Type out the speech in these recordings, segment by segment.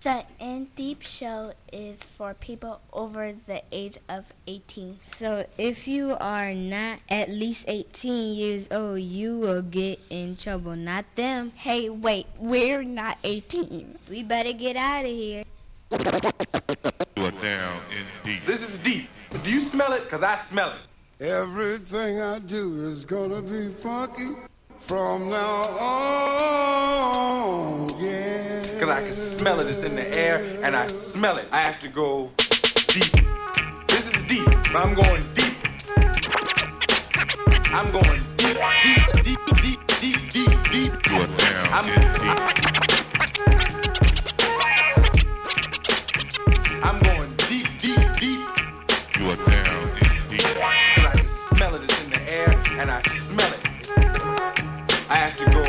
The In Deep Show is for people over the age of 18. So if you are not at least 18 years old, you will get in trouble, not them. Hey, wait, we're not 18. We better get out of here. You are down in deep. This is deep. Do you smell it? Because I smell it. Everything I do is gonna be funky from now on. Yeah. Because I can smell it. It's in the air, and I smell it. I have to go deep. This is deep. But I'm going deep. I'm going deep, deep, deep, deep, deep, deep, deep. You are down I'm- in deep. I'm going deep, deep, deep. You are down in deep. Because I can smell it. It's in the air, and I smell it. I have to go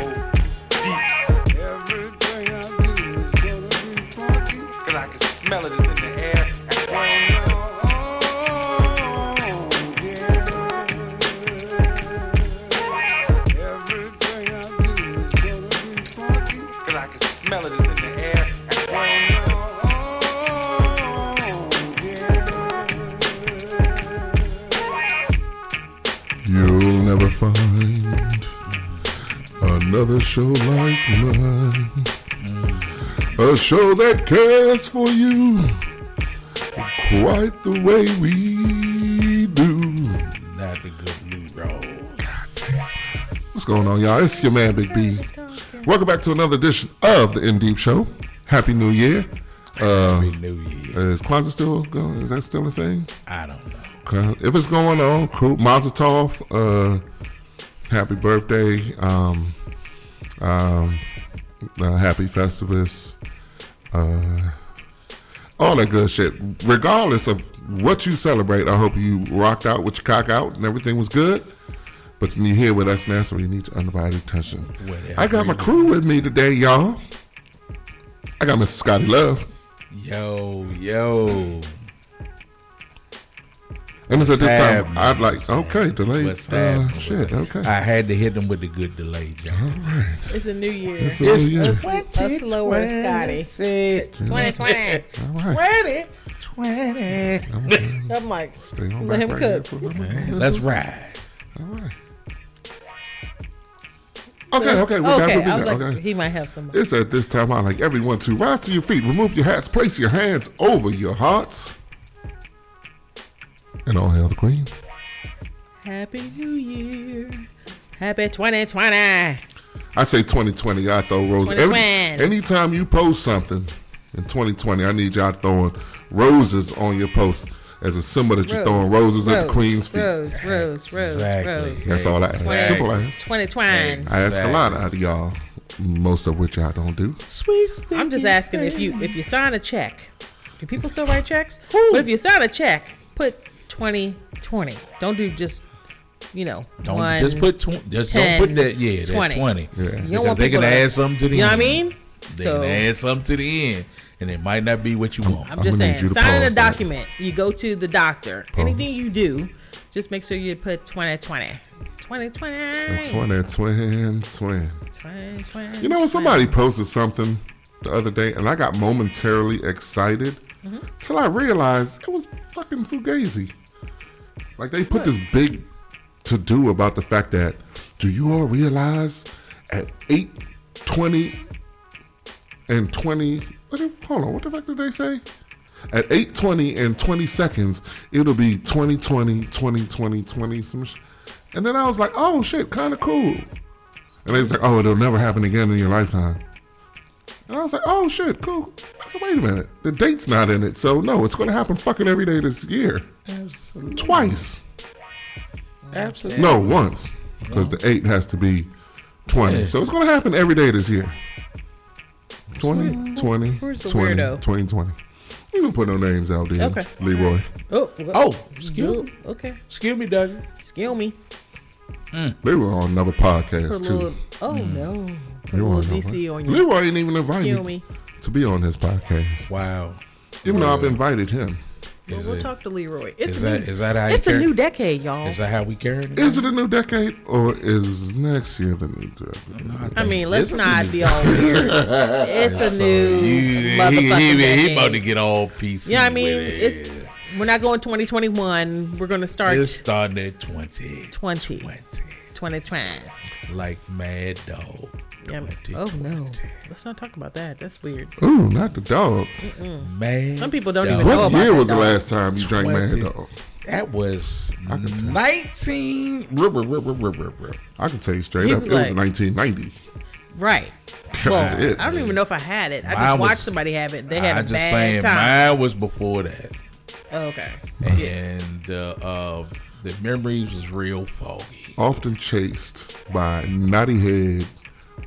find another show like mine. A show that cares for you quite the way we do. Not the good Lou Rose. What's going on, y'all? It's your man, Big B. Welcome back to another edition of the In Deep Show. Happy New Year. Uh, Happy New Year. is Kwanzaa still going? Is that still a thing? I don't. Okay. If it's going on, cool. Mazel tov. Uh, happy birthday. Um, um, uh, happy Festivus. Uh, all that good shit. Regardless of what you celebrate, I hope you rocked out with your cock out and everything was good. But when you're here with us now, so you need your undivided attention. I got my crew with me today, y'all. I got Mr. Scotty Love. Yo, yo. And it's at this time. I'd like, okay, delayed. Uh, shit, okay. I had to hit them with the good delay, John. It's a new year. It's a new year. A slower Scotty. 2020. All right. 20. I'm like, Stay on let him right cook. Here okay. Let's ride. All right. Okay, okay, we got okay. to be I was like, Okay. he might have some. It's at this time I like everyone to rise to your feet, remove your hats, place your hands over your hearts, and all hail the queen. Happy New Year. Happy 2020. I say 2020, I throw roses. 2020. anytime you post something in 2020, I need y'all throwing roses on your post as a symbol that you're throwing roses at the queen's feet. Rose, rose, rose, Exactly. rose. That's all I ask. Twenty. Simple as. 2020. I ask a lot out of y'all, most of which y'all don't do. Sweet I'm just asking if you if you sign a check. Do people still write checks? But if you sign a check, put 2020. Don't do just you know Don't one, just put tw- just 10, don't put that. Yeah, that's 20. Yeah. You don't want they can to- add something to the You know what I end. mean? They So can add something to the end, and it might not be what you want. I'm I'm just saying, you to signing a pause that. document. You go to the doctor. Anything you do, just make sure you put 2020. 2020. Twin, twin, twin. 2020. You know, when somebody posted something the other day, and I got momentarily excited Mm-hmm. till I realized it was fucking Fugazi. Like they put this big to do about the fact that do you all realize at eight twenty and twenty? What the, hold on, what the fuck did they say? At eight twenty and twenty seconds, it'll be 2020, 2020, 20 some. Sh- and then I was like, oh shit, kind of cool. And they was like, oh, it'll never happen again in your lifetime. And I was like, oh shit, cool. So wait a minute, the date's not in it, so no, it's going to happen fucking every day this year, twice. Absolutely. No, once, because the eight has to be twenty, Yeah. so it's going to happen every day this year. 20, 20, Where's the 20, 20, 20. You can put no names out there. Okay. Leroy. Oh, Oh, excuse, okay. excuse me, Doug. Skill me. Mm. They were on another Put a podcast little. too. Oh mm. no. Put They were on DC on you. Leroy ain't even invited me me. to be on his podcast. Wow. Even though I've invited him. Well, we'll it- talk to Leroy. It's is a that- new, is that how you It's a carry- new decade, y'all. Is that how we carry it? Is it a new decade or is next year the new decade? I mean, let's not be all weird. It's a new You- he, motherfucking he, he, decade. about to get all PC. Yeah, I mean, with it. it's we're not going 2021. We're going to start It's starting at 20. 20. 20. 2020. Like Mad Dog. Yeah. Oh no, let's not talk about that. That's weird. Ooh, not the dog. Man, Some people don't Dog. even know What about year was the dog. last time you drank Mad Dog? That was can tell. 19. Rubber, rubber, rubber, rubber. I can tell you straight He up, was it was 1990. Right. That Well, was it. I don't even know if I had it. I Mine just was- watched somebody have it. They had I a just bad saying, time. mine was before that. Oh, okay. And uh, uh, the memories was real foggy. Often chased by Naughty Head,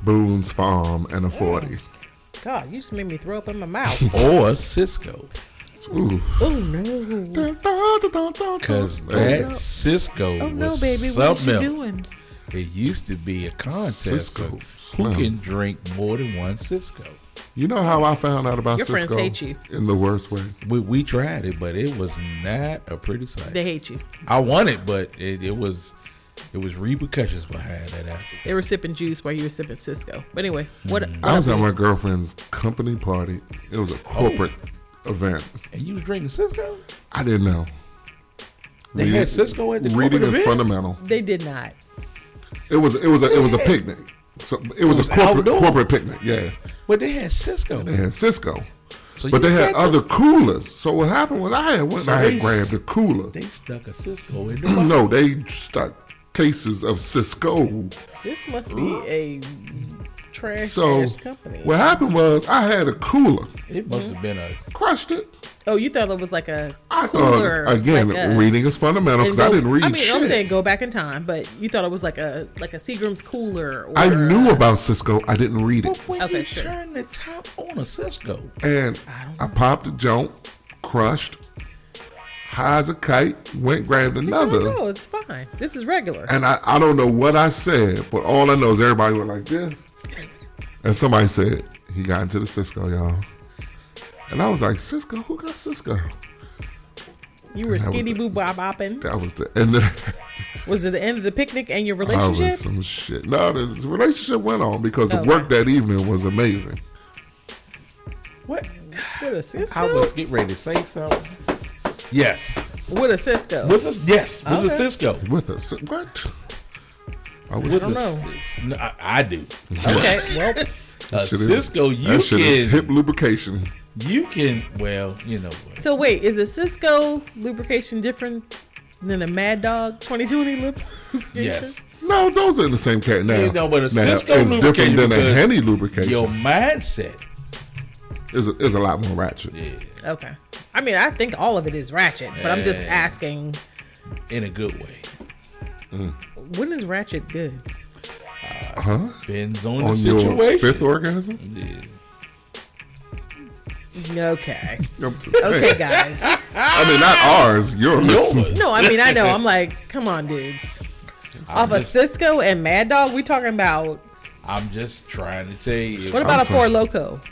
Boone's Farm, and a 40. God, you just made me throw up in my mouth. Or Cisco. Ooh. oh no. Because oh, that Cisco Oh no, was baby. What is something you else. doing? It used to be a contest Cisco who Slim. can drink more than one Cisco. You know how I found out about Your friends Cisco? hate you. In the worst way. We, we tried it, but it was not a pretty sight. They hate you. I won it, but it, it was it was repercussions behind that. After. They were sipping juice while you were sipping Cisco. But anyway, what? what I was at my girlfriend's company party. It was a oh. corporate event. And you was drinking Cisco? I didn't know. They had Cisco at the Reading corporate is event? fundamental. They did not. It was it was a it was a picnic. So it was, was a corporate outdoor? corporate picnic. Yeah, But they had Cisco. they had Cisco, So but they had got other the- coolers. So what happened was I had went So and I had grabbed a cooler. They stuck a Cisco in the. No, they stuck cases of Cisco. This must be a trash So ass company. what happened was I had a cooler, It must have been a crushed it. oh, you thought it was like a I cooler, thought again, like a- reading is fundamental because I didn't read I mean, shit. I'm saying go back in time, but you thought it was like a like a Seagram's cooler. Or, I knew about Cisco. I didn't read it. But when Okay, you sure. turn the top on a Cisco, And I popped a joint, crushed, high as a kite, went grabbed another. No, it's fine. This is regular. And I, I don't know what I said, but all I know is everybody went like this. And somebody said, he got into the Cisco, y'all. And I was like, Cisco? Who got Cisco? You were skinny the- boo bop bopping. That was the end of Was it the end of the picnic and your I was relationship? some shit. No, the the relationship went on because the Okay. work that evening was amazing. what? With a Cisco? I was getting ready to say something. Yes, With a Cisco. with a yes, with a Cisco. With us. What? I was With don't a know. No, I, I do. okay, well, A shit is- Cisco, you that shit is hip lubrication. you can. Well, you know what? so wait, is a Cisco lubrication different than a Mad Dog 2020 lubrication? Yes. No, those are in the same cat now. Yeah, no, but a now, Cisco it's different than a because Henny lubrication. Your mindset. Is a, is a lot more ratchet. Yeah, Okay. I mean, I think all of it is ratchet, but I'm just asking, in a good way. Mm. when is ratchet good? Huh? Depends on, On the your situation. fifth orgasm? Yeah. Okay. I'm just saying. Okay, guys. I mean, not ours. Yours. Yours. No, I mean, I know. I'm like, come on, dudes. Off of just- Cisco and Mad Dog, we talking about, I'm just trying to tell you. what about a sorry. Four Loko?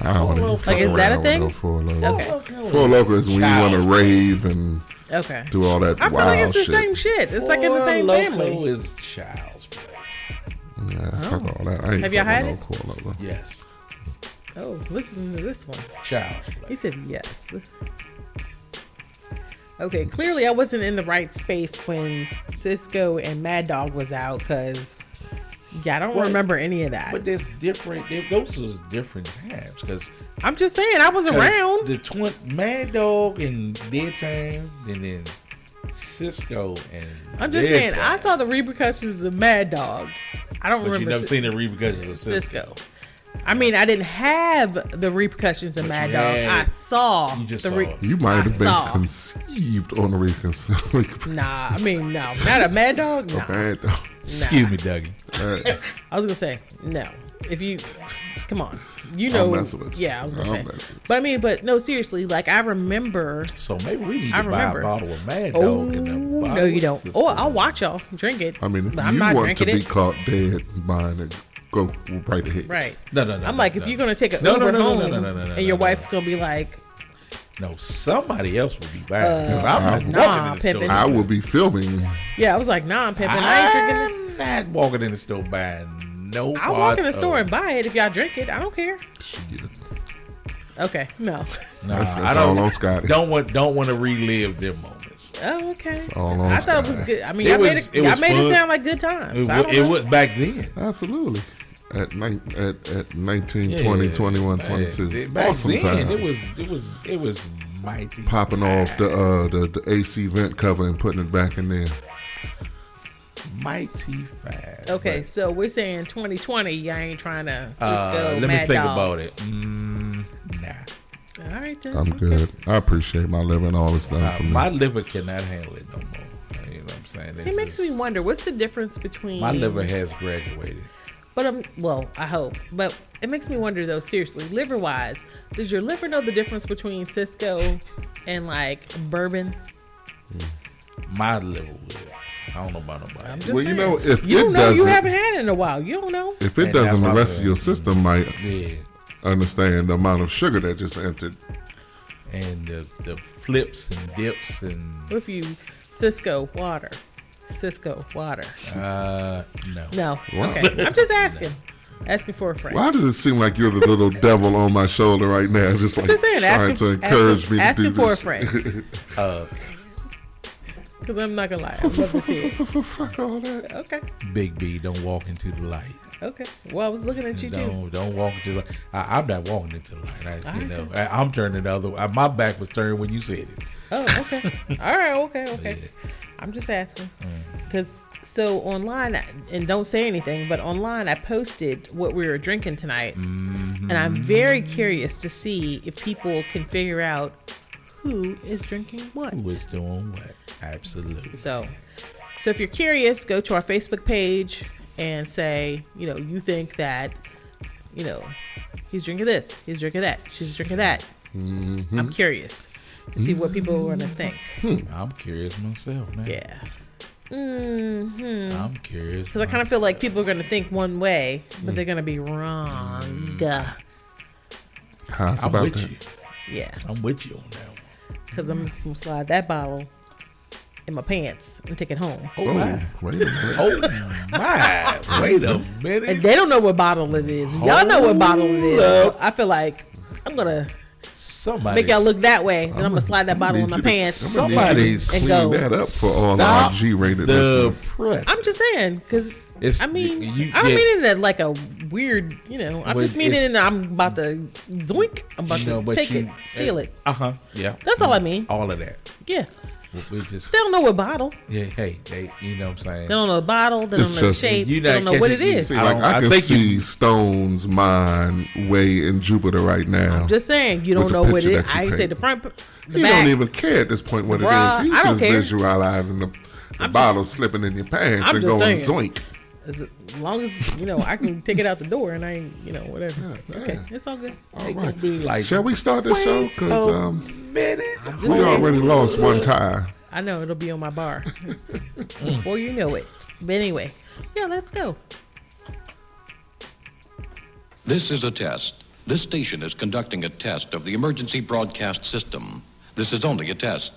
I don't want to Like, is that a thing? Four Loko. Okay. Four Loko is when you want to rave and Okay. do all that I feel wild like it's the shit. same shit. It's like in the Four same Loko family. is child's play. Yeah, fuck oh. all that. I ain't Oh. Have y'all fucking had no it? Four Loko. Yes, Oh, listen to this one. child's He play. said yes. Okay, clearly I wasn't in the right space when Cisco and Mad Dog was out because, yeah, I don't What? remember any of that. But there's different. there- Those was different times because I'm just saying I was around. the twin Mad Dog and Dead Time, and then Cisco and. I'm just saying Time. I saw the repercussions of Mad Dog. I don't But you remember never Ci- seen the repercussions of Cisco. Cisco. I mean, I didn't have the repercussions of But Mad Dog. had I saw You just the saw re- it. You might I have been saw. conceived on the reconstruction. Nah, I mean, no, not a Mad Dog. Nah. Bad dog. Excuse me, Dougie. Alright. I was gonna say no. If you come on, you know, messing with you. yeah, I was gonna I'm say. messing with you. But I mean, but no, seriously, like I remember. So maybe we need I to buy remember. a bottle of Mad Oh Dog. and a bottle no, you don't. Cisco. Oh, I'll watch y'all drink it. I mean, if but you I'm not want to be it. caught dead buying it, go right ahead. Right. No, no, no. I'm no, like, no. if you're gonna take an No, no, Uber no, no, home no, no, no, no, and your no, wife's no. gonna be like, No, somebody else will be buying. Uh, it, 'cause I'm not nah, walking in the store. I will be filming. Yeah, I was like, nah, I'm pimping. I ain't drinking it. Not walking in the store buying no. I'll walk in the store of- and buy it if y'all drink it. I don't care. Okay, no. Nah, That's- I don't. all on Scotty. Don't want. Don't want to relive them moments. Oh, okay. all on I thought it was good. I mean, It I made it. it I was made it sound like good times. It, I it was back then. Absolutely. At, nine, at, at 19, Yeah, 20, 21, man. 22. Back awesome then, times. it was. It was. It was mighty. Popping off the, uh, the the AC vent cover and putting it back in there. mighty fast. Okay, But, so we're saying 2020. Y'all ain't trying to Cisco uh, let me think Dog. about it. Mm, nah. All right, then. I'm okay. good. I appreciate my liver and all this stuff. Uh, my liver cannot handle it no more. You know what I'm saying? See, it makes is- me wonder what's the difference between My liver has graduated. But um, well, I hope. But it makes me wonder though. Seriously, liver wise, does your liver know the difference between Cisco and like bourbon? My liver will. I don't know about nobody. I'm well, you know, if you it don't know, you doesn't, haven't had it in a while. You don't know. if it And doesn't, the rest of your system might yeah. understand the amount of sugar that just entered. And the, the flips and dips and What if you Cisco water? Cisco water. uh no. No. Wow. Okay. I'm just asking. Asking for a friend. Why does it seem like you're the little devil on my shoulder right now, just like Just saying, trying asking, to encourage asking, me to asking do for a friend. Uh Because I'm not gonna lie, I'd love to see it. Fuck all that. Okay. Big B, don't walk into the light. Okay. Well, I was looking at you too. Don't don't walk into the light. I, I'm not walking into the light. I, you Alright know, then. I, I'm turning the other. I, my back was turned when you said it. Oh, okay. All right. Okay. Okay. I'm just asking mm. because so online and don't say anything, but online I posted what we were drinking tonight, mm-hmm. and I'm very curious to see if people can figure out who is drinking what. Who was doing what? Absolutely. So, so if you're curious, go to our Facebook page and say, you know, you think that, you know, he's drinking this, he's drinking that, she's drinking that. Mm-hmm. I'm curious to see what people are gonna think. Hmm. I'm curious myself now. Yeah. hmm I'm curious. Because I kind of feel like people are gonna think one way, but they're hmm. gonna be wrong. Hmm. How's I'm about with that? you. Yeah. I'm with you on that one. Because I'm gonna slide that bottle in my pants and take it home. Oh, Oh, my. wait a minute. Oh my. Wait a minute. And they don't know what bottle it is. Y'all know what bottle it is. Hold I feel like I'm gonna Somebody. make y'all look that way, then I'm gonna slide that bottle in my pants. I'm gonna need Somebody's- And clean go. that up for all Stop our G-rated the listeners. press. I'm just saying, because I mean, you- I don't yeah. mean it in like a weird, you know. I'm Well, just meaning it's- in I'm about to zoink. I'm about You know, to take you- it, steal it. Uh huh. Yeah. That's all I mean. All of that. Yeah, We- We just. they don't know what bottle. Yeah. Hey. They. You know what I'm saying. They don't know the bottle. They It's don't know the shape. you They don't know what it is. catching- See, I like don't- I, I can think see you- Stone's mind way in Jupiter right now. I'm Just saying, you don't know what it picture is. that you I ain't say the front, the he back. don't even care at this point what Bruh, it is. He's I don't just care. visualizing the, the I'm bottle slipping in your pants I'm and just going saying. zoink. As long as you know, I can take it out the door and I, ain't, you know, whatever. Okay, it's all good. All They right. be like. Shall we start the show? Because a um, minute. We saying. already lost one tie. I know it'll be on my bar before you know it. But anyway, yeah, let's go. This is a test. This station is conducting a test of the emergency broadcast system. This is only a test.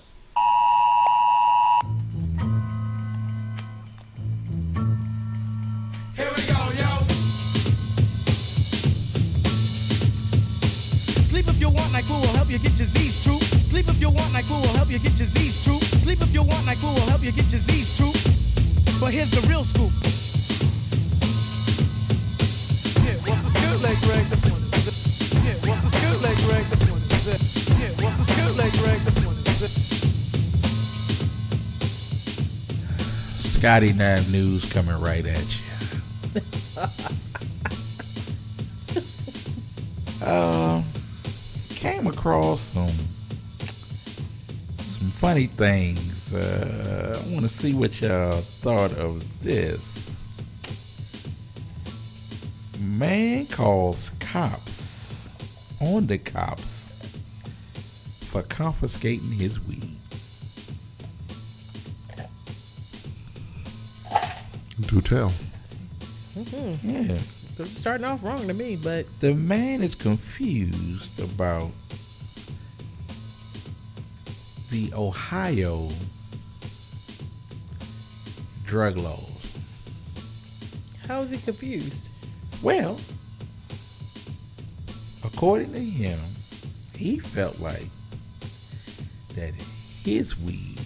NyQuil will help you get your Z's true. Sleep if you want, NyQuil will help you get your Z's true. Sleep if you want, NyQuil will help you get your Z's true. But here's the real scoop. Yeah, what's the scoop leg Greg? This one is it. Yeah, what's the scoop leg Greg? This one is it. Yeah, what's the scoop leg Greg? This one is it. Scotty Nine News coming right at you. um, came across some some funny things. Uh, I want to see what y'all thought of this. Man calls cops on the cops for confiscating his weed. Do tell. Yeah. This is starting off wrong to me, but the man is confused about the Ohio drug laws. How is he confused? Well, according to him, he felt like that his weed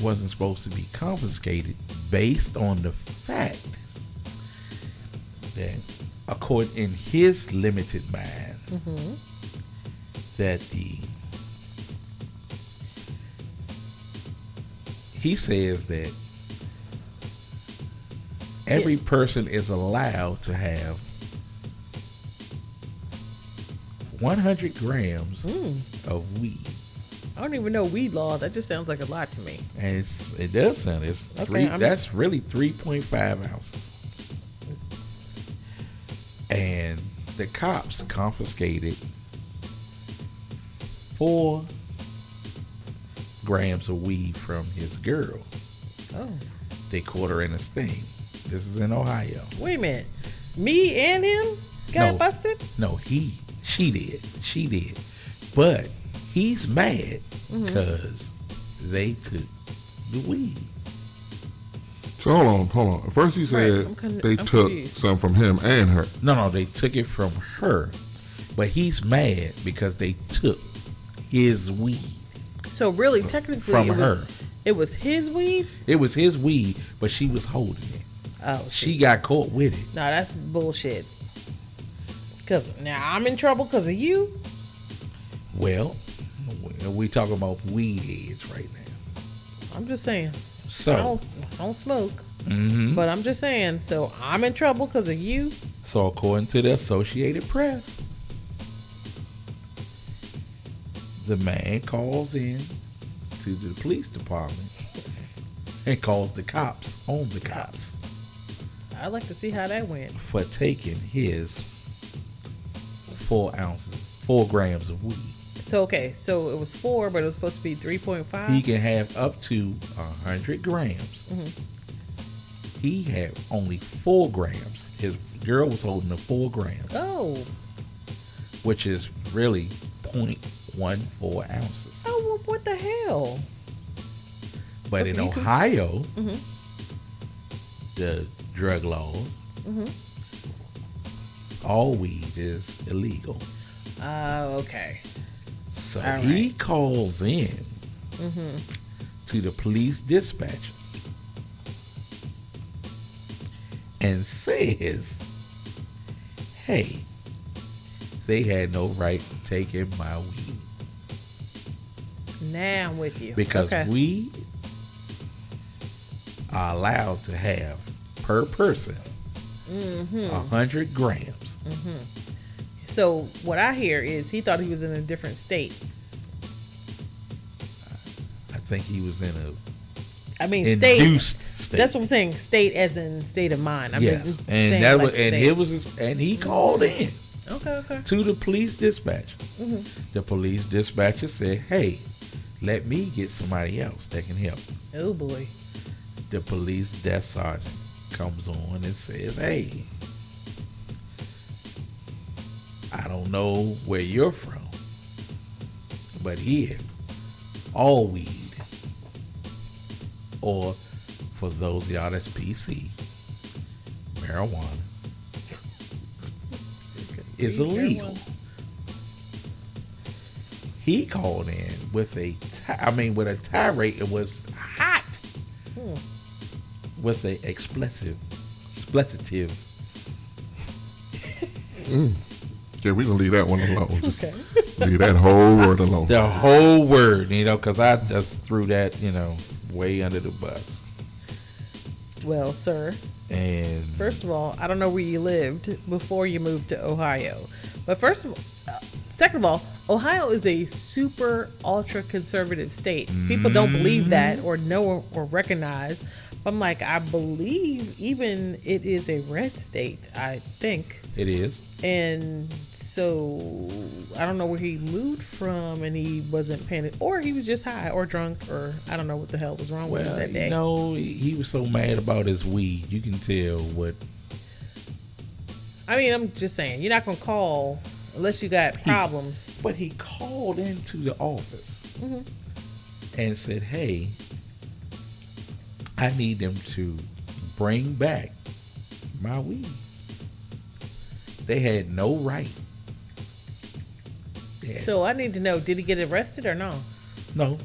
wasn't supposed to be confiscated based on the fact that, according in his limited mind, Mm-hmm. that the he says that every person is allowed to have 100 grams Mm. of weed. I don't even know weed law. That just sounds like a lot to me. And it's, it does sound it's Okay, three. I'm- that's really three point five ounces. The cops confiscated four grams of weed from his girl. Oh, They caught her in a sting. This is in Ohio. wait a minute. Me and him got No. busted. No, he, she did, she did, but he's mad Mhm. because they took the weed. So hold on, hold on. First you said I'm con- they I'm took confused. some from him and her. No, no, they took it from her, but he's mad because they took his weed. So really, technically, From it was, her. It was his weed. It was his weed, but she was holding it. Oh, She got caught with it. No, that's bullshit. Cause now I'm in trouble because of you. Well, we talking about weed heads right now. I'm just saying. So- I don't, I don't smoke, Mhm. but I'm just saying. So I'm in trouble because of you. So according to the Associated Press, the man calls in to the police department and calls the cops on the cops I'd like to see how that went. for taking his four ounces, four grams of weed. So okay, so it was four, but it was supposed to be three point five. He can have up to a hundred grams. Mhm. He had only four grams. His girl was holding the four grams, Oh, which is really 0.14 ounces. oh, well, what the hell? But in Okay, could- Ohio, Mhm. the drug law, Mhm. all weed is illegal. Oh, okay. So All he calls in Mm-hmm. to the police dispatcher and says, hey, they had no right taking my weed Now I'm with you because okay. we are allowed to have per person Mhm. a hundred grams. hmm So what I hear is he thought he was in a different state. I think he was in a I mean, Induced state. state. That's what I'm saying. State as in state of mind. I yes, and that like was and state. it was his, and he called in Okay, okay. to the police dispatcher. Mhm. The police dispatcher said, "Hey, let me get somebody else that can help." Oh boy. The police desk sergeant comes on and says, "Hey, I don't know where you're from, but here, all weed, or for those of y'all that's PC, marijuana, is illegal." He called in with a, ti- I mean, with a tirade. It was hot Hmm. with a expletive, expletive. Mm. Yeah, we gonna leave that one alone. Just Okay. leave that whole word alone. The whole word, you know, because I just threw that, you know, way under the bus. Well, sir, And first of all, I don't know where you lived before you moved to Ohio. But first of all, uh, second of all, Ohio is a super ultra conservative state. People don't believe that or know or recognize. But I'm like, I believe even it is a red state, I think. it is. And so I don't know where he moved from and he wasn't paying or he was just high or drunk or I don't know what the hell was wrong with him Well, that day. you know, he was so mad about his weed. You can tell what I mean, I'm just saying, you're not gonna call unless you got problems. But he called into the office Mhm. and said, "Hey, I need them to bring back my weed." They had no right. They had- So I need to know: Did he get arrested or no? no,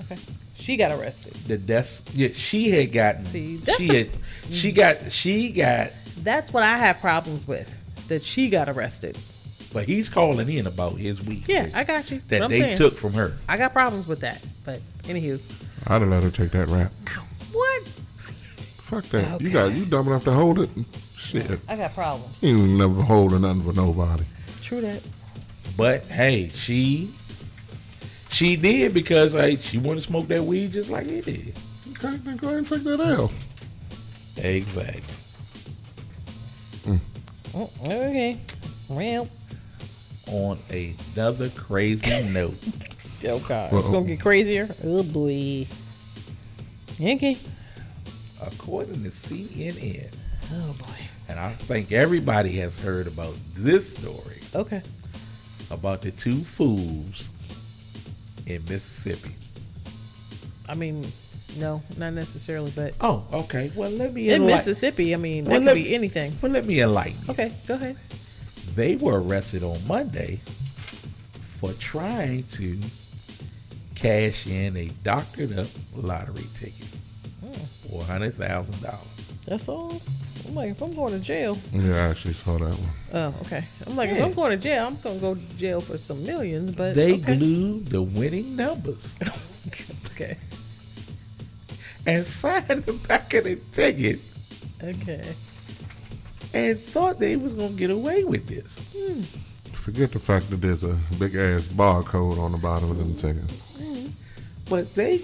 Okay. She got arrested. the that's yeah, she had gotten. See, that's she a- had, she got she got, That's what I have problems with. That she got arrested. but he's calling in about his week. Yeah, I got you. that they saying. took from her. I got problems with that. But anywho, I'd have let her take that rap. what? Fuck that. You got you dumb enough to hold it. Shit. I got problems. You ain't never holding nothing for nobody. True that. But hey, she she did because like she wanted to smoke that weed just like he did. Okay, then go ahead and take that L. Exactly. Mm. Oh, okay. Well, On another crazy note, oh God, it's Uh-oh. gonna get crazier. Oh boy. Okay. according to CNN, Oh boy. and I think everybody has heard about this story Okay. About the two fools in Mississippi. I mean, no, not necessarily, but Oh, okay. Well, let me in Mississippi, I mean, that could let- be anything. Well, let me enlighten you. Okay, go ahead. They were arrested on Monday for trying to cash in a doctored up lottery ticket hmm. for hundred thousand dollars. That's all. I'm like, if I'm going to jail, Yeah, I actually saw that one. oh, okay. I'm like, if I'm going to jail, I'm gonna go to jail for some millions. But They okay. glued the winning numbers okay, and signed the back of the ticket okay. and thought they was gonna get away with this. Hmm. Forget the fact that there's a big ass barcode on the bottom of them tickets. Hmm. But they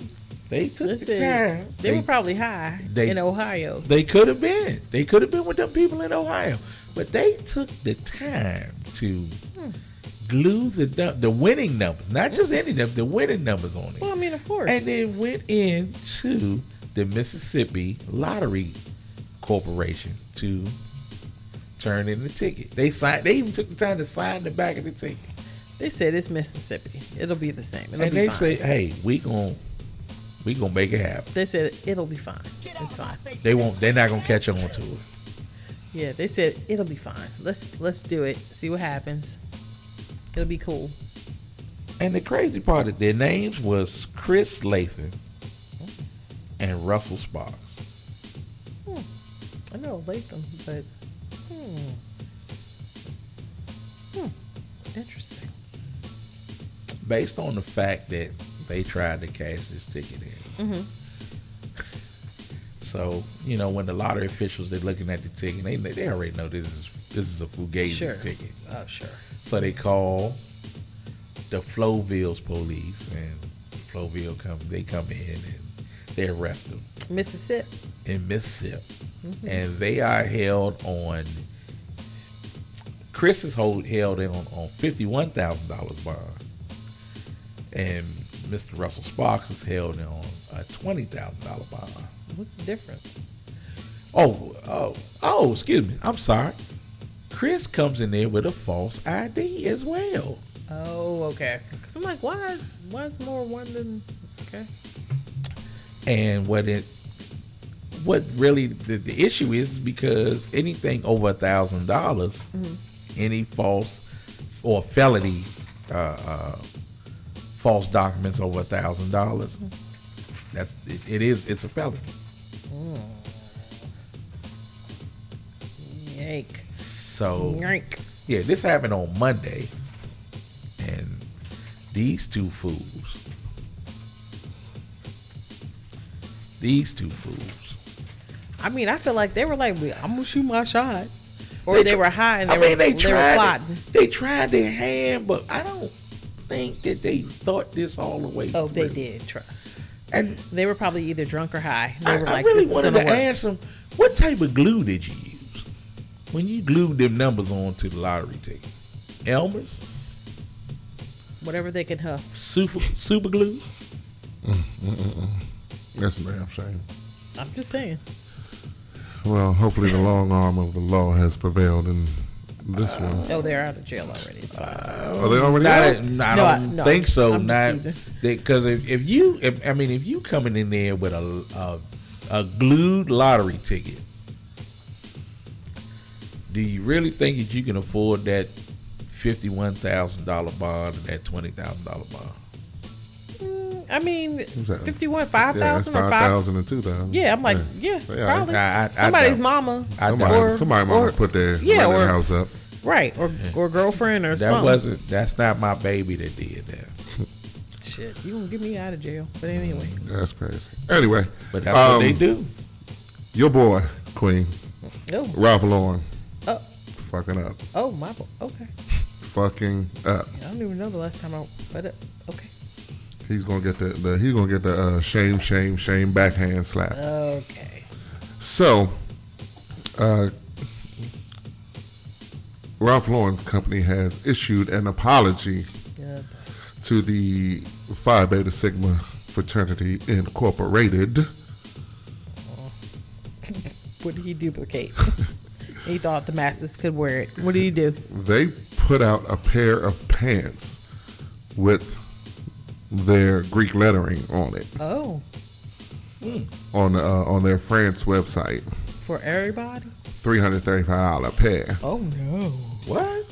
they took the Listen, time. they, were probably high they- in Ohio. They could have been. They could have been with them people in Ohio. But they took the time to glue the the winning numbers, not just any number, the winning numbers on it. Well, I mean, of course. and then went into the Mississippi Lottery Corporation to turn in the ticket. They signed. They even took the time to sign the back of the ticket. they said it's Mississippi. It'll be the same. It'll and they fine. say, "Hey, we gon' we gonna make it happen." they said it'll be fine. It's fine. They won't. They're not gonna catch on to it. Yeah, they said it'll be fine. Let's let's do it. See what happens. It'll be cool. And the crazy part is their names was Chris Lathan and Russell Sparks. I know Latham, but hmm. Hmm. Interesting. Based on the fact that they tried to cash this ticket in. Mm-hmm. So, you know, when the lottery officials they're looking at the ticket, they they already know this is this is a fugazi Sure. ticket. Oh, sure. So they call the Flowood's police and Flowville come they come in and they arrest them. Mississippi. in Mississippi, Mhm. and they are held on. Chris is hold, held in on, on fifty one thousand dollars bond, and Mr. Russell Sparks is held in on a twenty thousand dollar bond. What's the difference? Oh, oh, oh! Excuse me. I'm sorry. Chris comes in there with a false ID as well. Oh, okay. Because I'm like, why? Why is more one than? Okay. And what it, what really the, the issue is because anything over a thousand dollars, Mhm. any false or felony, uh, uh, false documents over a thousand dollars, that's it, it is it's a felony. Mm. Yank. So Yank. yeah, this happened on Monday, and these two fools, these two fools. I mean, I feel like they were like, I'm gonna shoot my shot, or they, They were high and they I were mean, they they, were tried. plotting. they tried their hand, but I don't think that they thought this all the way. Oh, they did. Trust. And they were probably either drunk or high. They I, were I like, really wanted gonna work. ask them, what type of glue did you use when you glued them numbers onto the lottery ticket? Elmer's, Whatever they can huff. super super glue. Mm, mm, mm, That's a damn shame. I'm just saying. Well, hopefully the long arm of the law has prevailed in This one. Oh, they're out of jail already. It's fine. Uh, are they already Not, out? I No, I- don't no, think so. I'm just not teasing. because if, if you, if, I mean, if you coming in there with a a, a glued lottery ticket, do you really think that you can afford that fifty one thousand dollar bond and that twenty thousand dollar bond? I mean, 51, 5,000 yeah, or 5. 5,000 and 2,000. Yeah, I'm like, yeah, Yeah, probably. I- I- I Somebody's don't. mama. Somebody, or, somebody might or- have put their yeah, or- house up. Right, or or girlfriend or That something. wasn't. That's not my baby that did that. Shit, you gonna get me out of jail. But anyway. That's crazy. Anyway, But that's what they um, do. Your boy, Queen, Oh, Ralph Lauren, oh, fucking up. oh, my bo- Okay. Fucking up. I don't even know the last time I, but uh, okay. He's gonna get the, the he's gonna get the uh, shame, shame, shame backhand slap. Okay. So, uh, Ralph Lauren Company has issued an apology Good. to the Phi Beta Sigma Fraternity Incorporated. What did he duplicate? he thought the masses could wear it. What did he do? They put out a pair of pants with their Greek lettering on it Oh, on uh, on their France website. for everybody? Three hundred thirty-five dollar pair, Oh no. What?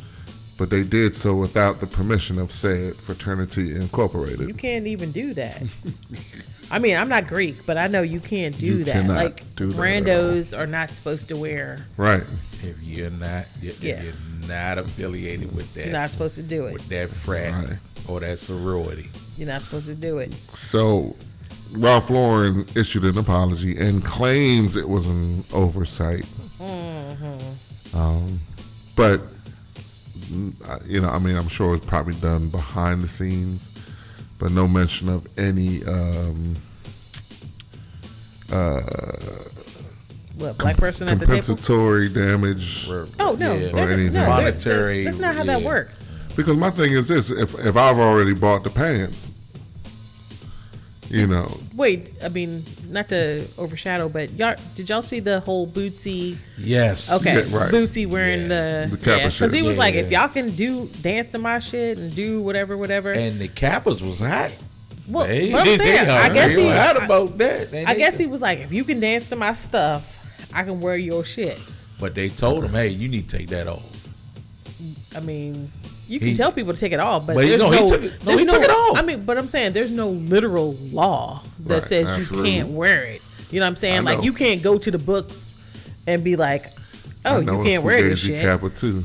but they did so without the permission of said fraternity incorporated. You can't even do that. I mean, I'm not Greek, but I know you can't do You that. cannot Like do that randos are not supposed to wear. Right. If you're not, if Yeah. you're not affiliated with that, You're not supposed to do it. with that frat Right. or that sorority, You're not supposed to do it. So, Ralph Lauren issued an apology and claims it was an oversight. Um, but mm, you know, I mean, I'm sure it's probably done behind the scenes, but no mention of any um, What black person at the table? compensatory damage. or, Oh no, yeah, they're- anything. no, they're- Monetary, That's not how that yeah. works. Because my thing is this: if if I've already bought the pants, you know, Wait, I mean, not to overshadow, but y'all, did y'all see the whole Bootsy? yes, Okay, Yeah, right. Bootsy wearing the The Kappa yeah, because he was like, if y'all can do dance to my shit and do whatever, whatever. and the Kappas was hot. well, They- what I'm saying, I guess already he, hot I, about that. They- I they- guess he was like, if you can dance to my stuff, I can wear your shit. But they told him, hey, you need to take that off. I mean, you can He- tell people to take it off, but, But there's no, no, he took it- no, he took it off. I mean, but I'm saying there's no literal law that Right, says absolutely. you can't wear it. You know what I'm saying? Like you can't go to the books and be like, oh, you can't wear this shit. Kappa too.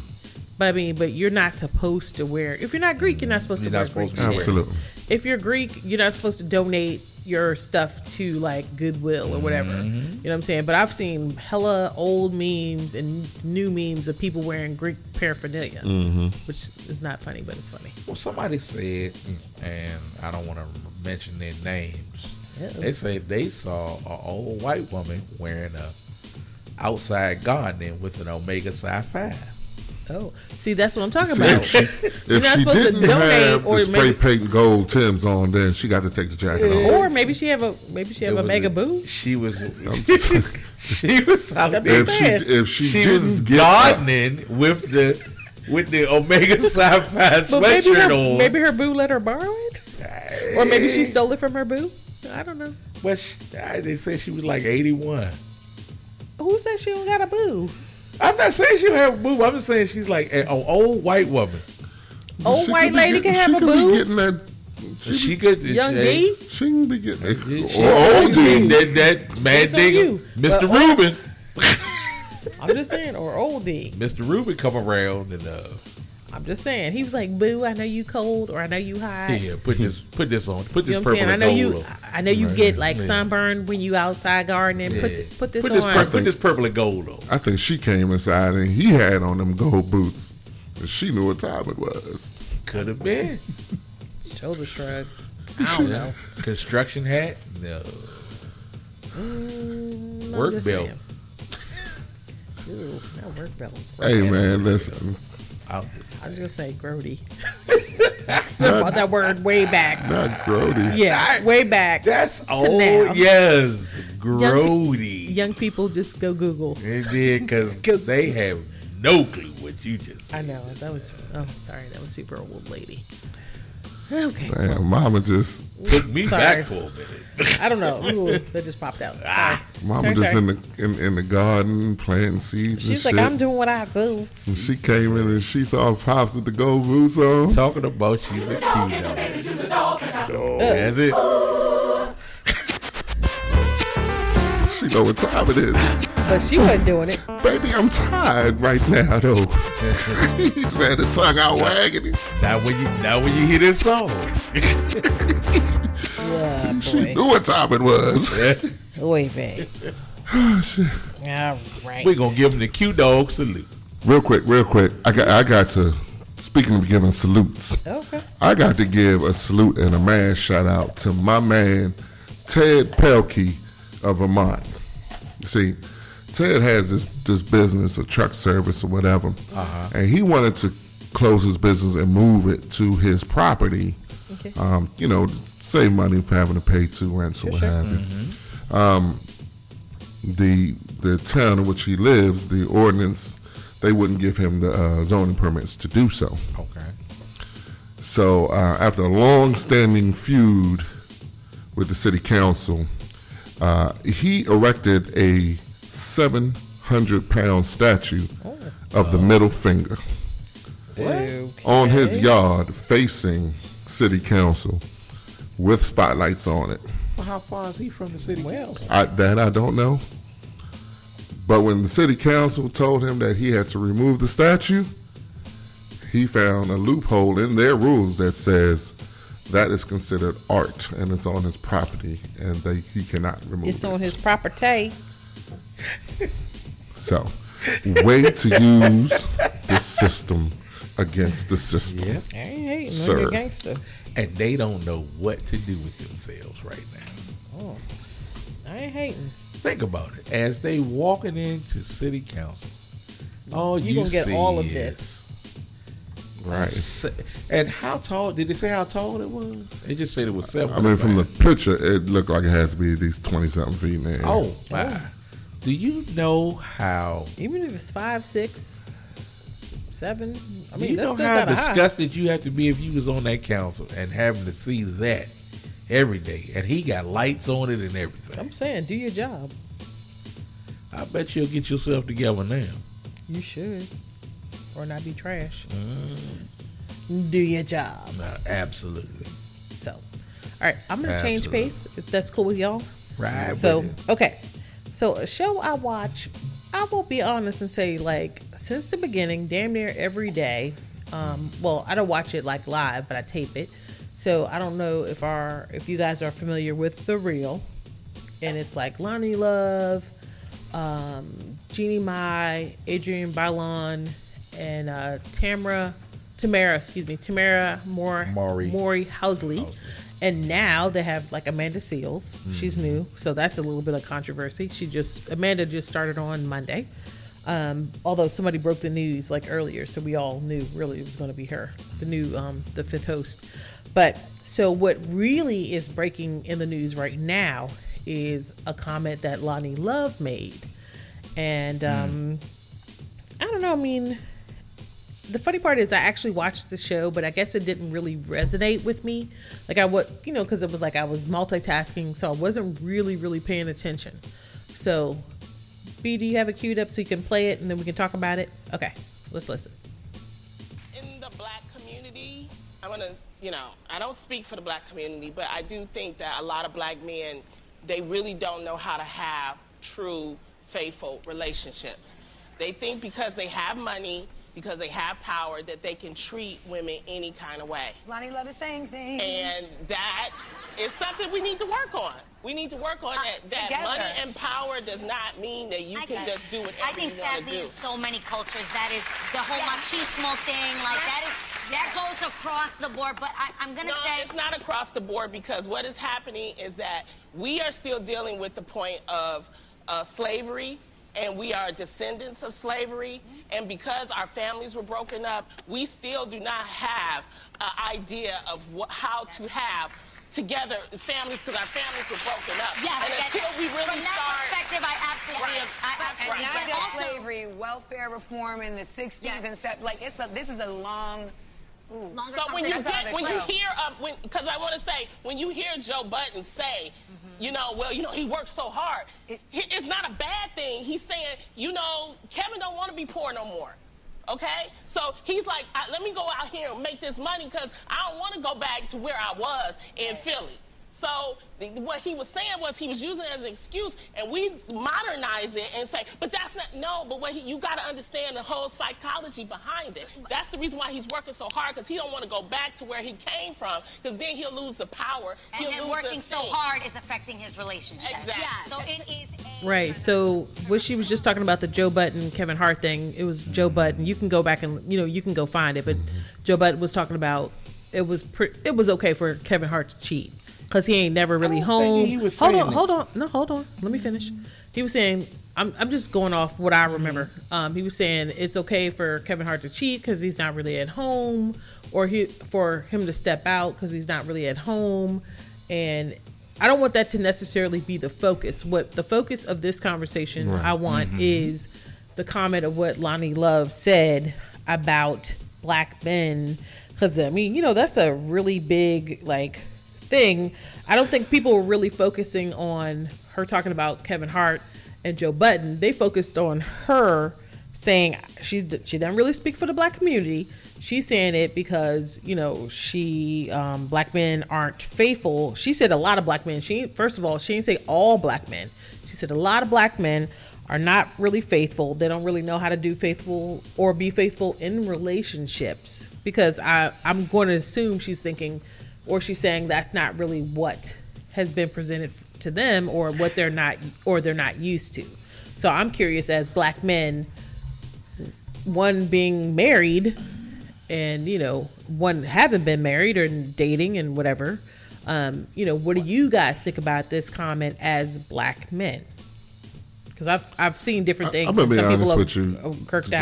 But I mean, but you're not supposed to wear. If you're not Greek, you're not supposed You're to wear not Greek to shit. Absolutely. If you're Greek, you're not supposed to donate your stuff to like Goodwill or whatever. Mm-hmm. You know what I'm saying? But I've seen hella old memes and new memes of people wearing Greek paraphernalia, Mm-hmm. which is not funny, but it's funny. Well, somebody said, and I don't want to mention their names. Uh-oh. They say they saw an old white woman wearing a outside gardening with an Omega Psi Phi. Oh, see, that's what I'm talking See, about. if she, You're if not she supposed to didn't donate have or the spray maybe- paint gold Tims on, then she got to take the jacket off. Or maybe she have a maybe she have a was mega boo. She was. she was out there. If she if she, She didn't was get gardening with the with the Omega Psi Phi But maybe sweatshirt her, on. maybe her boo let her borrow it, or maybe she stole it from her boo. I don't know. But she, they said she was like eighty one. Who said she don't got a boo? I'm not saying she have a boob. I'm just saying she's like an old white woman. Old she white lady getting- can have a could be boo. Getting that, She could Young D. she can be getting She, or old D. That, that mad It's nigga. Mr. But Rubin. I'm just saying, or old D. Mr. Rubin come around and uh, I'm just saying. He was like, "Boo, I know you cold, or I know you hot." yeah, put this put this on, put this You know I'm purple saying? I know you. on. I know you get like Yeah. sunburn when you outside gardening. Put Yeah. th- put this put on. this, pur- put this purple and gold on. I think she came inside and he had on them gold boots. And she knew what time it was. Could have been Shoulder shrug. I don't know. construction hat. No, Mm, Work belt. saying. Ew, not work belt. Hey man, listen. I'll, I was gonna say grody. I brought that word way back. Not grody. Yeah, way back. that's oh, now. old. Yes, grody. Young people just go Google. It did because Go- they have no clue what you just. I know that was. Oh, sorry, that was super old lady. Okay. Damn, mama just Took me Sorry. back for a minute. I don't know. Ooh, that just popped out. Ah. Mama Sorry, just sorry. in the in, in the garden planting seeds She's and like, shit. I'm doing what I do. and she came in and she saw pops with the gold boots on. Talking about she's a cute dog. That's it. She know what time it is. But she wasn't doing it. Baby, I'm tired right now though. he had the tongue out wagging it. Now when you now when you hear this song, Yeah, She boy. knew what time it was. Oy vey. Oh, shit. All right. we're gonna give him the cute dog salute. Real quick, real quick. I got I got to speaking of giving salutes. Okay. I got to give a salute and a man shout out to my man Ted Pelkey of Vermont. See, Ted has this this business, a truck service or whatever, and he wanted to close his business and move it to his property. Okay. Um, you know, to save money for having to pay two rents or what have you. Um, the the town in which he lives, the ordinance, they wouldn't give him the uh, zoning permits to do so. Okay. So uh, after a long-standing feud with the city council, uh, he erected a 700-pound statue of the middle finger on his yard facing city council with spotlights on it. Well, how far is he from the city? Well, I, that I don't know. But when the city council told him that he had to remove the statue, he found a loophole in their rules that says that is considered art and it's on his property and they, he cannot remove It's it. on his property. So, way to use the system against the system. yeah. I ain't hating on Sir. gangster. And they don't know what to do with themselves right now. Oh, I ain't hating. Think about it. As they walking into city council, all You you, gonna get see all of is this. Right. And how tall? Did they say how tall it was? They just said it was seven. I mean, from the picture, it looked like it has to be at least 20 something feet in the air. oh my! Do you know how? Even if it's five, six, seven. I mean, you that's know still how kind of high. you have to be if you was on that council and having to see that every day, and he got lights on it and everything. I'm saying, do your job. I bet you'll get yourself together now. You should, or not be trash. Mm. Do your job. No, absolutely. So, all right, I'm gonna change pace if that's cool with y'all. Right. So, okay, so a show I watch, I will be honest and say, like, since the beginning, damn near every day. Um, well, I don't watch it like live, but I tape it. So I don't know if our if you guys are familiar with the real, and it's like Loni Love, um, Jeannie Mai, Adrienne Bailon, and uh, Tamara, Tamara, excuse me, Tamera Moore, Mowry. Mowry Housley. And now they have like Amanda Seales. She's new, so that's a little bit of controversy. She just Amanda just started on Monday. Um, although somebody broke the news like earlier, so we all knew really it was going to be her, the new um, the fifth host. But so what really is breaking in the news right now is a comment that Loni Love made, and um, I don't know. I mean, the funny part is I actually watched the show, but I guess it didn't really resonate with me. Like I would, you know, because it was like I was multitasking, so I wasn't really, really paying attention. So, B, do you have it queued up so you can play it and then we can talk about it? Okay, let's listen. in the black community, I'm gonna, you know, I don't speak for the black community, but I do think that a lot of black men, they really don't know how to have true, faithful relationships. They think because they have money, because they have power, that they can treat women any kind of way. Loni Love is saying things. And that is something we need to work on. We need to work on that. That together. money and power does not mean that you I can guess. just do whatever I think you want to sadly do. in so many cultures that is the whole machismo thing, like that is that goes across the board. But I, I'm gonna no, say it's not across the board because what is happening is that we are still dealing with the point of uh, slavery. And we are descendants of slavery. And because our families were broken up, we still do not have an idea of wh- how to have together families because our families were broken up. Yes, and until we really From that perspective, I absolutely, I And not get it. just Also- slavery, welfare reform in the 60s and stuff. Like, it's a, this is a long. Ooh. So when you get, when you hear um, because I want to say when you hear Joe Budden say, you know, well, you know, he worked so hard. It, it's not a bad thing. He's saying, you know, Kevin don't want to be poor no more. Okay, so he's like, I, let me go out here and make this money because I don't want to go back to where I was in Philly. So the, what he was saying was he was using it as an excuse, and we modernize it and say, but that's not no. But what he, you got to understand the whole psychology behind it. That's the reason why he's working so hard because he don't want to go back to where he came from because then he'll lose the power. And he'll him lose working so hard is affecting his relationship. Exactly. So it is Right. So what she was just talking about the Joe Budden Kevin Hart thing. It was Joe Budden. You can go back and you know you can go find it. But Joe Budden was talking about it was pre- it was okay for Kevin Hart to cheat because he ain't never really home. think he was hold on, hold on, no, hold on. Let me finish. He was saying. I'm, I'm just going off what I remember. Um, he was saying it's okay for Kevin Hart to cheat because he's not really at home, or he for him to step out because he's not really at home, and I don't want that to necessarily be the focus. What the focus of this conversation Right. I want Mhm. is the comment of what Loni Love said about black men. Because, I mean, you know, that's a really big, like, thing. I don't think people were really focusing on her talking about Kevin Hart and Joe Budden. They focused on her saying she she doesn't really speak for the black community. She's saying it because you know she um, black men aren't faithful. She said a lot of black men. She first of all she didn't say all black men. She said a lot of black men are not really faithful. They don't really know how to do faithful or be faithful in relationships because I I'm going to assume she's thinking or she's saying that's not really what has been presented to them or what they're not or they're not used to. So I'm curious as black men one being married and you know one haven't been married or dating and whatever um, you know what do you guys think about this comment as black men because I've, I've seen different things I'm gonna be some honest with you.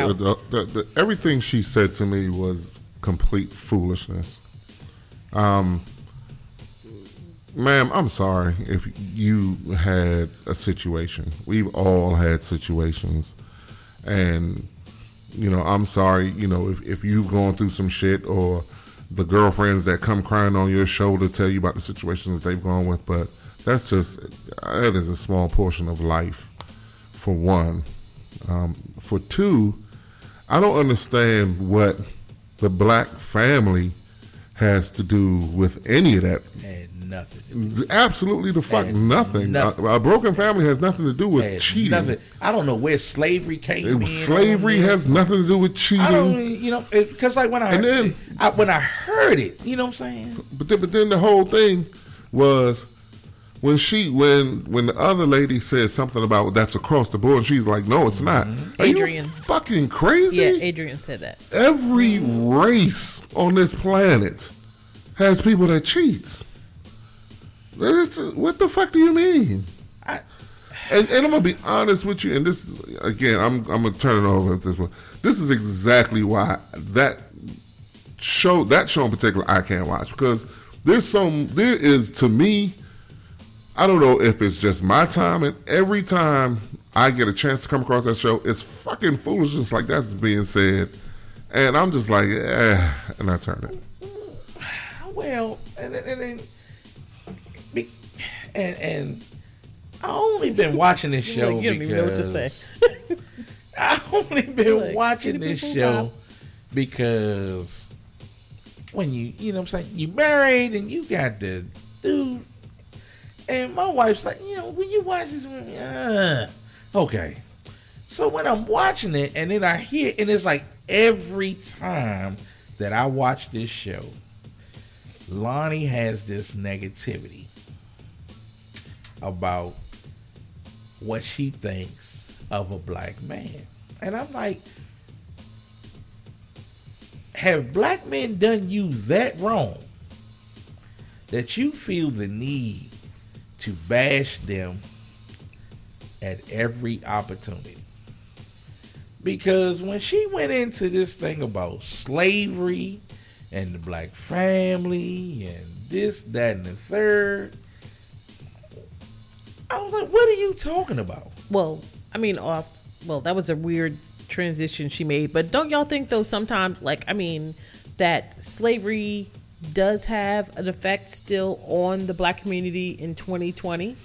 The- the- the- the- everything she said to me was complete foolishness. Um, ma'am, I'm sorry if you had a situation. We've all had situations, and you know, I'm sorry. You know, if if you've gone through some shit or the girlfriends that come crying on your shoulder tell you about the situations that they've gone with, but that's just that is a small portion of life for one. Um, for two, I don't understand what the black family has to do with any of that. Had nothing. Absolutely, the fuck Had nothing. nothing. A, a broken family has nothing to do with Had cheating. nothing. I don't know where slavery came It- slavery has nothing to do with cheating. I don't, you know, because like when I, And then- I when I heard it, you know what I'm saying? But then, but then the whole thing was when she when when the other lady said something about that's across the board, she's like, "No, it's not." Mm-hmm. Are Adrienne. you fucking crazy? yeah adrienne said that Every race on this planet has people that cheats. It's- what the fuck do you mean? and, and I'm gonna be honest with you, and this is again, I'm I'm gonna turn it over at this one. This is exactly why that show that show in particular I can't watch because there's some there is to me. I don't know if it's just my time, and every time I get a chance to come across that show, it's fucking foolishness like that's being said, and I'm just like, eh, and I turn it. Well, and and and, be- and, and I only been watching this show like, you don't even know what to say. because I only been Like, watching this show pop. because when you you know what I'm saying you married and you got the dude and my wife's like you know when you watch this movie uh, okay. So when I'm watching it and then I hear and it's like every time that I watch this show Loni has this negativity about what she thinks of a black man. And I'm like, have black men done you that wrong that you feel the need to bash them at every opportunity? Because when she went into this thing about slavery and the black family and this, that, and the third. I was like, what are you talking about? Well, I mean, off. Well, that was a weird transition she made, but don't y'all think though sometimes, like, I mean, that slavery does have an effect still on the black community in 2020?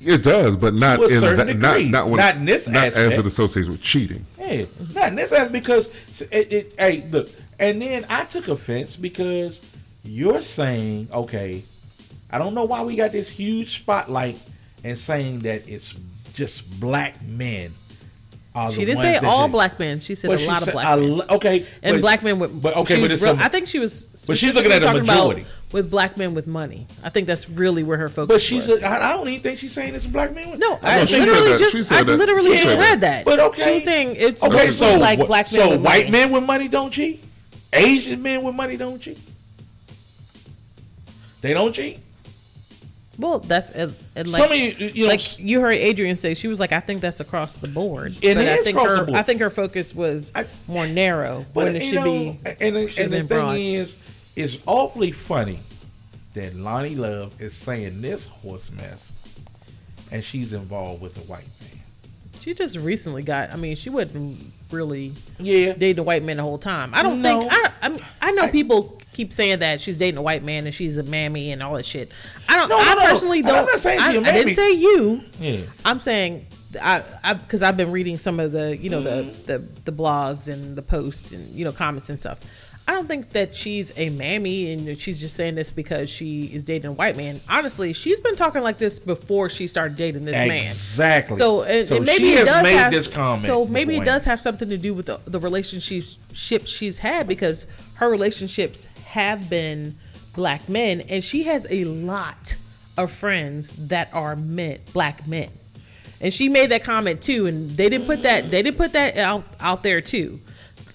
It does, but not To a in certain that, not degree. not when, Not in this not as it associates with cheating. Hey, not necessarily because it, it. Hey, look, and then I took offense because you're saying, okay, I don't know why we got this huge spotlight and saying that it's just black men. Are She the didn't ones say that all did- black men. She said a she lot of black a men. lo- okay, and but- black men with. but okay, she but was it's real- a- I think she was. but she's looking at a talking about majority. with black men with money. I think that's really where her focus. But she's. was. A, I I don't even think she's saying it's a black man. No, I I don't literally just I that. literally She just said read that. that. But okay. she was saying it's Okay, so like wh- black men so white money. men with money don't cheat. Asian men with money don't cheat. They don't cheat. Well, that's uh, uh, like, Some of you- you know, like you heard Adrienne say she was like, I think that's across the board. It but I is think her, the board. I think her focus was more narrow But when it should know, be. and, the- should and the thing broad. is, it's awfully funny that Loni Love is saying this horse mess, and she's involved with a white man. She just recently got. I mean, she wasn't really yeah dating a white man the whole time. I don't No. think. I, I mean, I know people keep saying that she's dating a white man and she's a mammy and all that shit. I don't. No, I no, no. personally I'm don't. not saying I, she a I didn't say you. Yeah. I'm saying I because I've been reading some of the you know the, mm-hmm. the the blogs and the posts and you know comments and stuff. I don't think that she's a mammy and she's just saying this because she is dating a white man. Honestly, she's been talking like this before she started dating this man. Exactly. So, and, So and maybe she it has does made have, this comment So maybe it does have something to do with the, the relationships she's had because her relationships have been black men, and she has a lot of friends that are men, black men. And she made that comment too, and they didn't put that they didn't put that out out there too.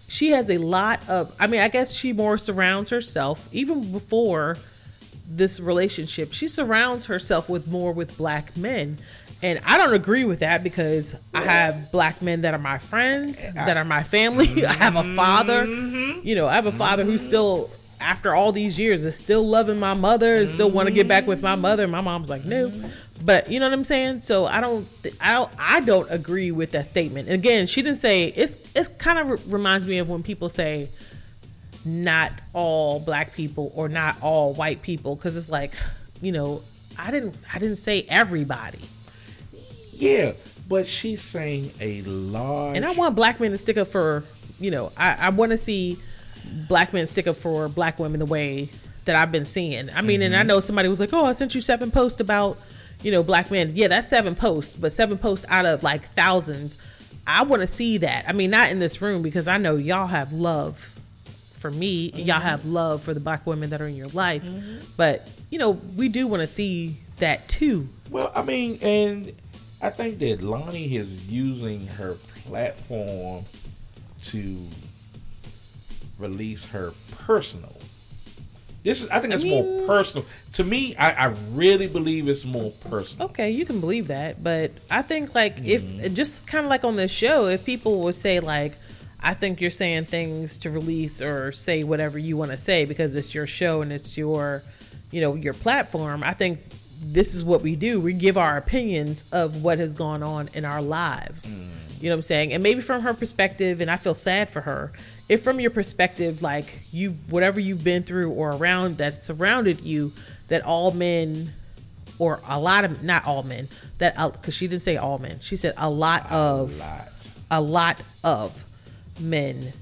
She has a lot of. I mean, I guess she more surrounds herself even before this relationship. She surrounds herself with more with black men. And I don't agree with that because I have black men that are my friends, that are my family. I have a father. Mm-hmm. You know, I have a father who's still after all these years is still loving my mother and still want to get back with my mother. My mom's like, "No." But you know what I'm saying? So I don't I don't I don't agree with that statement. And again, she didn't say it's it's kind of re- reminds me of when people say not all black people or not all white people because it's like you know i didn't i didn't say everybody Yeah, but she's saying a large. and i want black men to stick up for you know i, I want to see black men stick up for black women the way that i've been seeing. I mean and i mm-hmm. know somebody was like oh i sent you seven posts about you know black men. Yeah that's seven posts but seven posts out of like thousands i want to see that. I mean not in this room because i know y'all have love for me and y'all mm-hmm. have love for the black women that are in your life. Mm-hmm. But you know we do want to see that too. Well, I mean, and I think that Loni is using her platform to release her personal. This is, I think I it's mean- more personal. To me, I, I really believe it's more personal. Okay, you can believe that, but I think like if mm-hmm. just kind of like on this show, if people would say like, I think you're saying things to release or say whatever you want to say because it's your show and it's your, you know, your platform. I think this is what we do. We give our opinions of what has gone on in our lives. Mm. You know what I'm saying? And maybe from her perspective, and I feel sad for her. If from your perspective, like you, whatever you've been through or around that surrounded you, that all men or a lot of not all men that uh, because she didn't say all men she said a lot of a lot of men.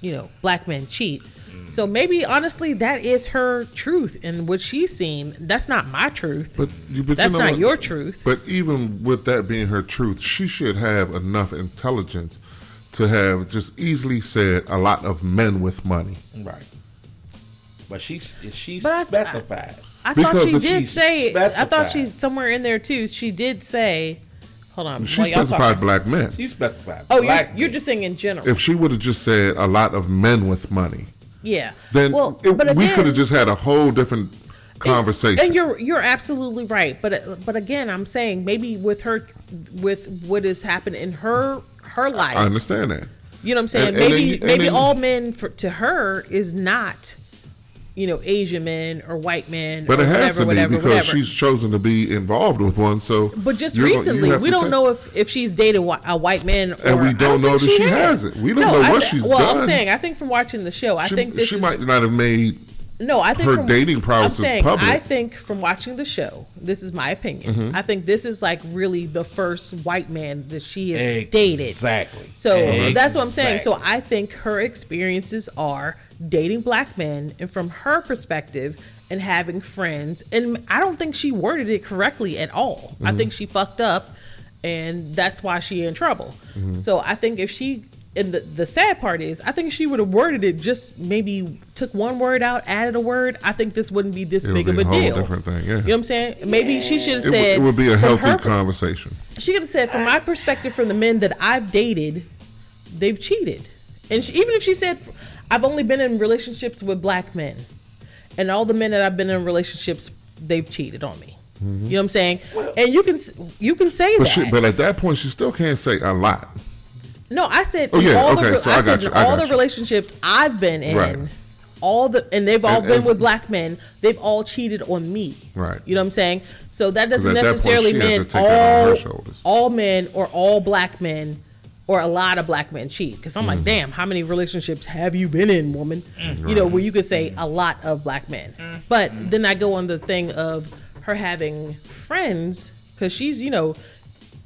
You know black men cheat. Mm. So maybe honestly that is her truth and what she's seen. That's not my truth. But, you, but that's you know not what? your truth. But even with that being her truth, she should have enough intelligence to have just easily said a lot of men with money. Right. But she's she But I- specified. i thought Because she did she say i thought she's somewhere in there too she did say hold on She while specified black men. She specified. oh you're, black you're just saying in general If she would have just said a lot of men with money, yeah then well it- but we could have just had a whole different conversation. And you're you're absolutely right, but but again, I'm saying maybe with her, with what has happened in her her life, I understand that. You know what I'm saying? And- and maybe then- maybe then- all men for, to her is not, you know, Asian men or white men But or it has whatever, to be whatever, because whatever. she's chosen to be involved with one. So, but just recently, we don't take- know if, if she's dated a white man, or, And we don't know that she has. hasn't. We don't No, know what thi- she's well, done. Well, I'm saying, I think from watching the show, I She, think this she is might not have made no, I think her from, dating prowess I'm is saying, public. I think from watching the show, this is my opinion. Mhm. I think this is like really the first white man that she has dated. Exactly. So that's what I'm saying. So I think her experiences are dating black men, and from her perspective, and having friends. And I don't think she worded it correctly at all. I Mhm. think she fucked up, and that's why she in trouble. Mhm. So I think if she and the, the sad part is, I think if she would have worded it just maybe took one word out, added a word. I think this wouldn't be this It would big of a a whole deal. different thing, yeah. You know what I'm saying? Maybe she should have it, would- said it would be a healthy her- conversation. she could have said, from my perspective, from the men that I've dated, they've cheated. And she, even if she said, I've only been in relationships with black men, and all the men that I've been in relationships, they've cheated on me. Mm-hmm. You know what I'm saying? and you can you can say But that. she, but at that point, she still can't say a lot. No, I said Oh, yeah, all okay, the so I, I said you, I all the you. relationships I've been in. Right. All the and they've all And- been and- with black men. They've all cheated on me. Right. You know what I'm saying? So that doesn't at that point, necessarily mean to take that on her all all men or all black men or a lot of black men cheat. Because I'm like, Mhm. damn, how many relationships have you been in, woman? Mm. You know, where you could say mm. a lot of black men. Mm. But then I go on the thing of her having friends because she's, you know,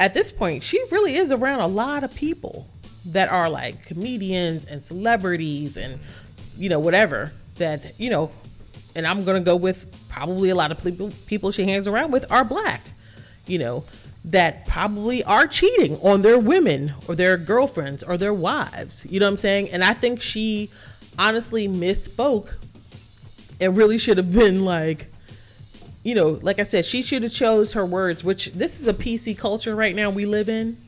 at this point, she really is around a lot of people that are like comedians and celebrities and, you know, whatever that, you know, and I'm to go with probably a lot of people, people she hangs around with are black, you know, that probably are cheating on their women or their girlfriends or their wives. You know what I'm saying? And I think she honestly misspoke and really should have been like, you know, like I said, she should have chose her words, which this is a PC culture right now we live in.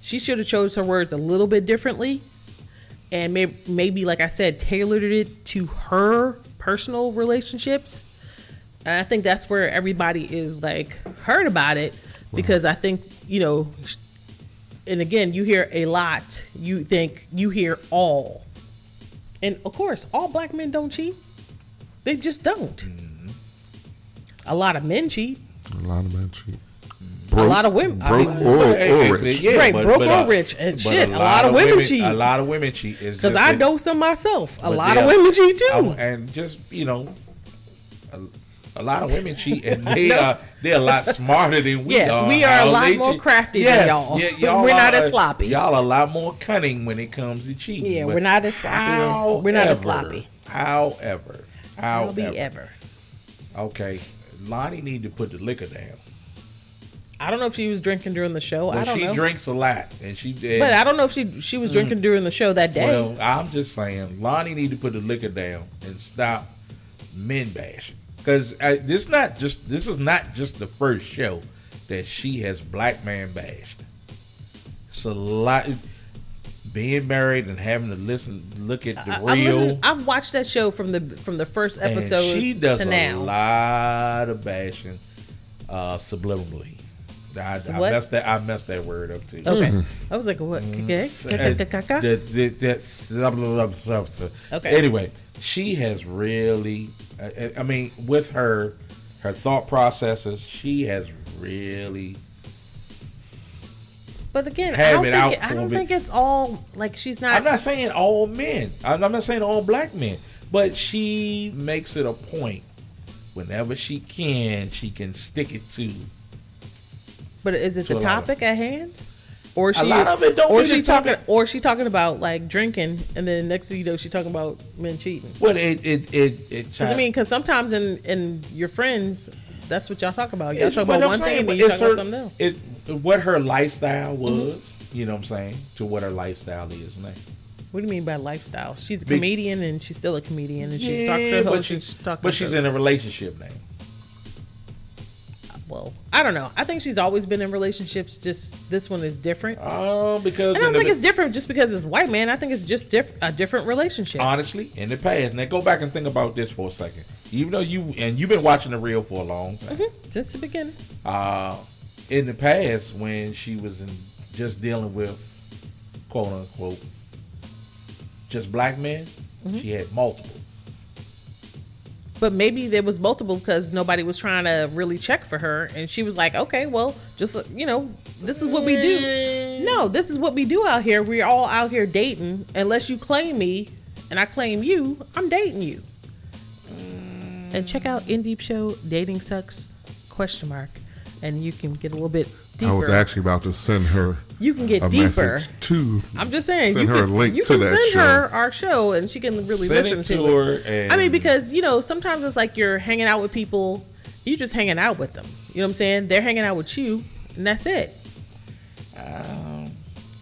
She should have chose her words a little bit differently and maybe, maybe like I said, tailored it to her personal relationships. And I think that's where everybody is like heard about it because I think, you know, and again, you hear a lot, you think you hear all. And of course, all black men don't cheat. They just don't. Mm. A lot of men cheat. A lot of men cheat. a lot of women. I broke mean- or, Hey, or rich. yeah, right, but- broke but, or uh, rich. And shit, a lot, of women, cheat. A lot of women cheat. Because I that- know some myself. A lot of are- women cheat too. I- and just you know, a, a lot of women cheat, and they No. are they're a lot smarter than we Yes, are. we are a lot more cheat. crafty than Yes, y'all. yeah, y'all We're not as sloppy. Y'all are a lot more cunning when it comes to cheating. Yeah, we're not as sloppy. We're not as sloppy. However, Howbeit however, okay, Loni need to put the liquor down. I don't know if she was drinking during the show. I don't she know. drinks a lot, and she did. but I don't know if she she was drinking Mm. during the show that day. Well, I'm just saying, Loni need to put the liquor down and stop men bashing. Because this not just this is not just the first show that she has black man bashed. It's a lot. Being married and having to listen, look at the I- I've, real. listened- I've watched that show from the from the first and episode she does to a now. lot of bashing uh, subliminally. I, So I what? messed that I messed that word up too. Okay, I was like, what? Blah. Okay. Anyway, she has really, I, I mean, with her, her thought processes, she has really. But again, I don't, think, I don't think it's all like she's not. I'm not saying all men. I'm not saying all black men, but she makes it a point. Whenever she can, she can stick it to. But is it to the a lot of- topic at hand? Or A she, lot of it don't or she talking, topic. or she talking about like drinking, and then next thing you know, she talking about men cheating. Well, it it it it. Because I mean, because sometimes in in your friends, that's what y'all talk about. Y'all talk about one saying, thing, and you talk about something else. It what her lifestyle was, you know what I'm saying, to what her lifestyle is now. What do you mean by lifestyle? She's a comedian, and she's still a comedian, and she's Yeah, talking to but she- She's talking. But she's in a relationship now. well, I don't know. I think she's always been in relationships. Just this one is different. Oh, because I don't in the- think it's different just because it's white man. I think it's just diff- a different relationship. honestly, in the past. Now go back and think about this for a second. Even though you and you've been watching the real for a long time. Mm-hmm. Just the beginning. Uh, in the past, when she was in, just dealing with quote unquote just black men. Mhm. She had multiple. But maybe there was multiple because nobody was trying to really check for her, and she was like, "Okay, well, just you know, this is what we do. No, this is what we do out here. We're all out here dating. Unless you claim me, and I claim you, I'm dating you." And check out In Deep Show Dating Sucks question mark, and you can get a little bit deeper. I was actually about to send her. You can get a deeper. to. I'm just saying. Send you her can, a link you to can that send show. her our show, and she can really Send listen it to, to her it. and- I mean, because you know, sometimes it's like you're hanging out with people. You're just hanging out with them. You know what I'm saying? They're hanging out with you, and that's it. Um,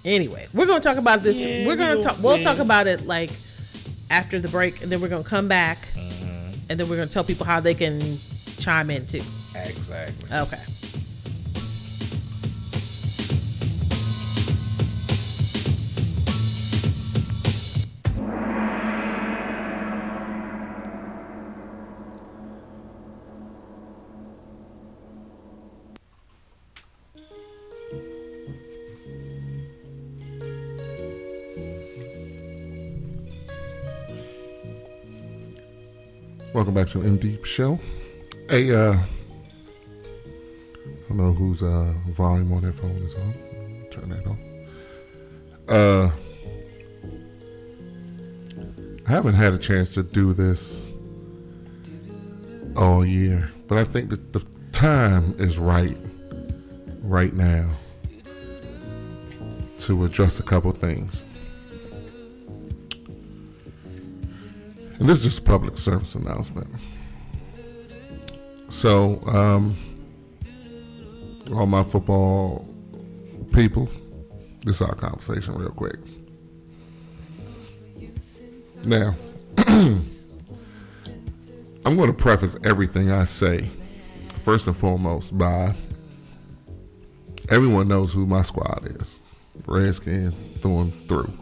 anyway, we're gonna talk about this. Yeah, we're gonna talk. We'll yeah. talk about it like after the break, and then we're gonna come back, and then we're gonna tell people how they can chime in too. Exactly. Okay. Welcome back to the Deep Show. Hey, uh, I don't know whose uh, volume on their phone is on. Turn that on. Uh, I haven't had a chance to do this all year, but I think that the time is right, right now, to address a couple things. And this is just public service announcement. So, um, all my football people, this is our conversation real quick. Now, I'm going to preface everything I say, first and foremost, by everyone knows who my squad is. Redskins through and through.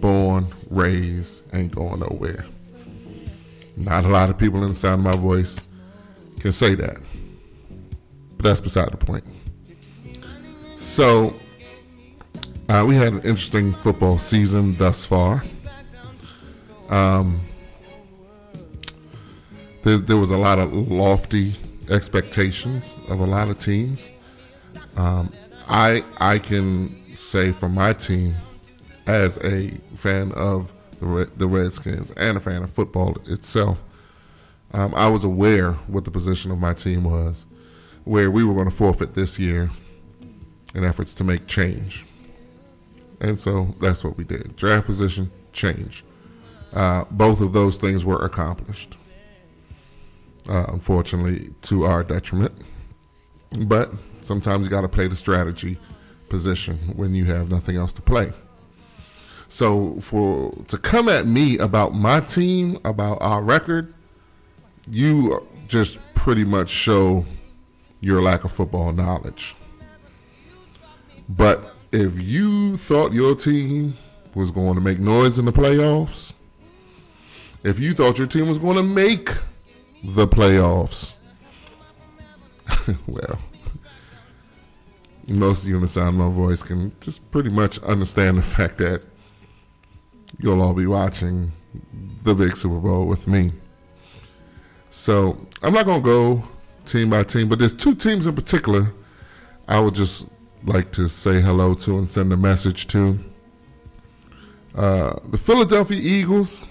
Born, raised, ain't going nowhere. Not a lot of people in the sound of my voice can say that. But that's beside the point. So, uh, we had an interesting football season thus far. Um, there, there was a lot of lofty expectations of a lot of teams. Um, I I can say for my team, as a fan of the Red, the Redskins and a fan of football itself, um, I was aware what the position of my team was, where we were going to forfeit this year in efforts to make change. And so that's what we did. Draft position, change. Uh, both of those things were accomplished. Uh, unfortunately, to our detriment. But sometimes you got to play the strategy position when you have nothing else to play. So for to come at me about my team, about our record, you just pretty much show your lack of football knowledge. But if you thought your team was going to make noise in the playoffs, if you thought your team was going to make the playoffs, well, most of you in the sound of my voice can just pretty much understand the fact that you'll all be watching the big Super Bowl with me. So I'm not going to go team by team, but there's two teams in particular I would just like to say hello to and send a message to. Uh, the Philadelphia Eagles,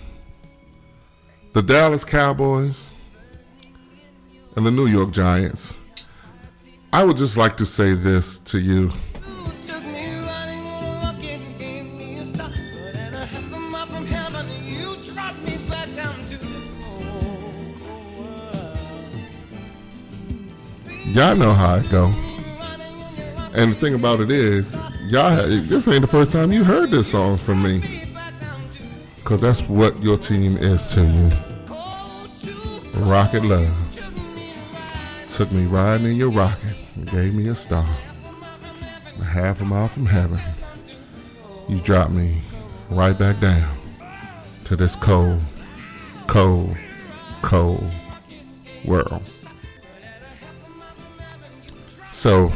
the Dallas Cowboys, and the New York Giants. I would just like to say this to you. Y'all know how it go. And the thing about it is, y'all, this ain't the first time you heard this song from me. Cause that's what your team is to you. Rocket Love. Took me riding in your rocket and gave me a star. Half a mile from heaven. You dropped me right back down to this cold, cold, cold world. So,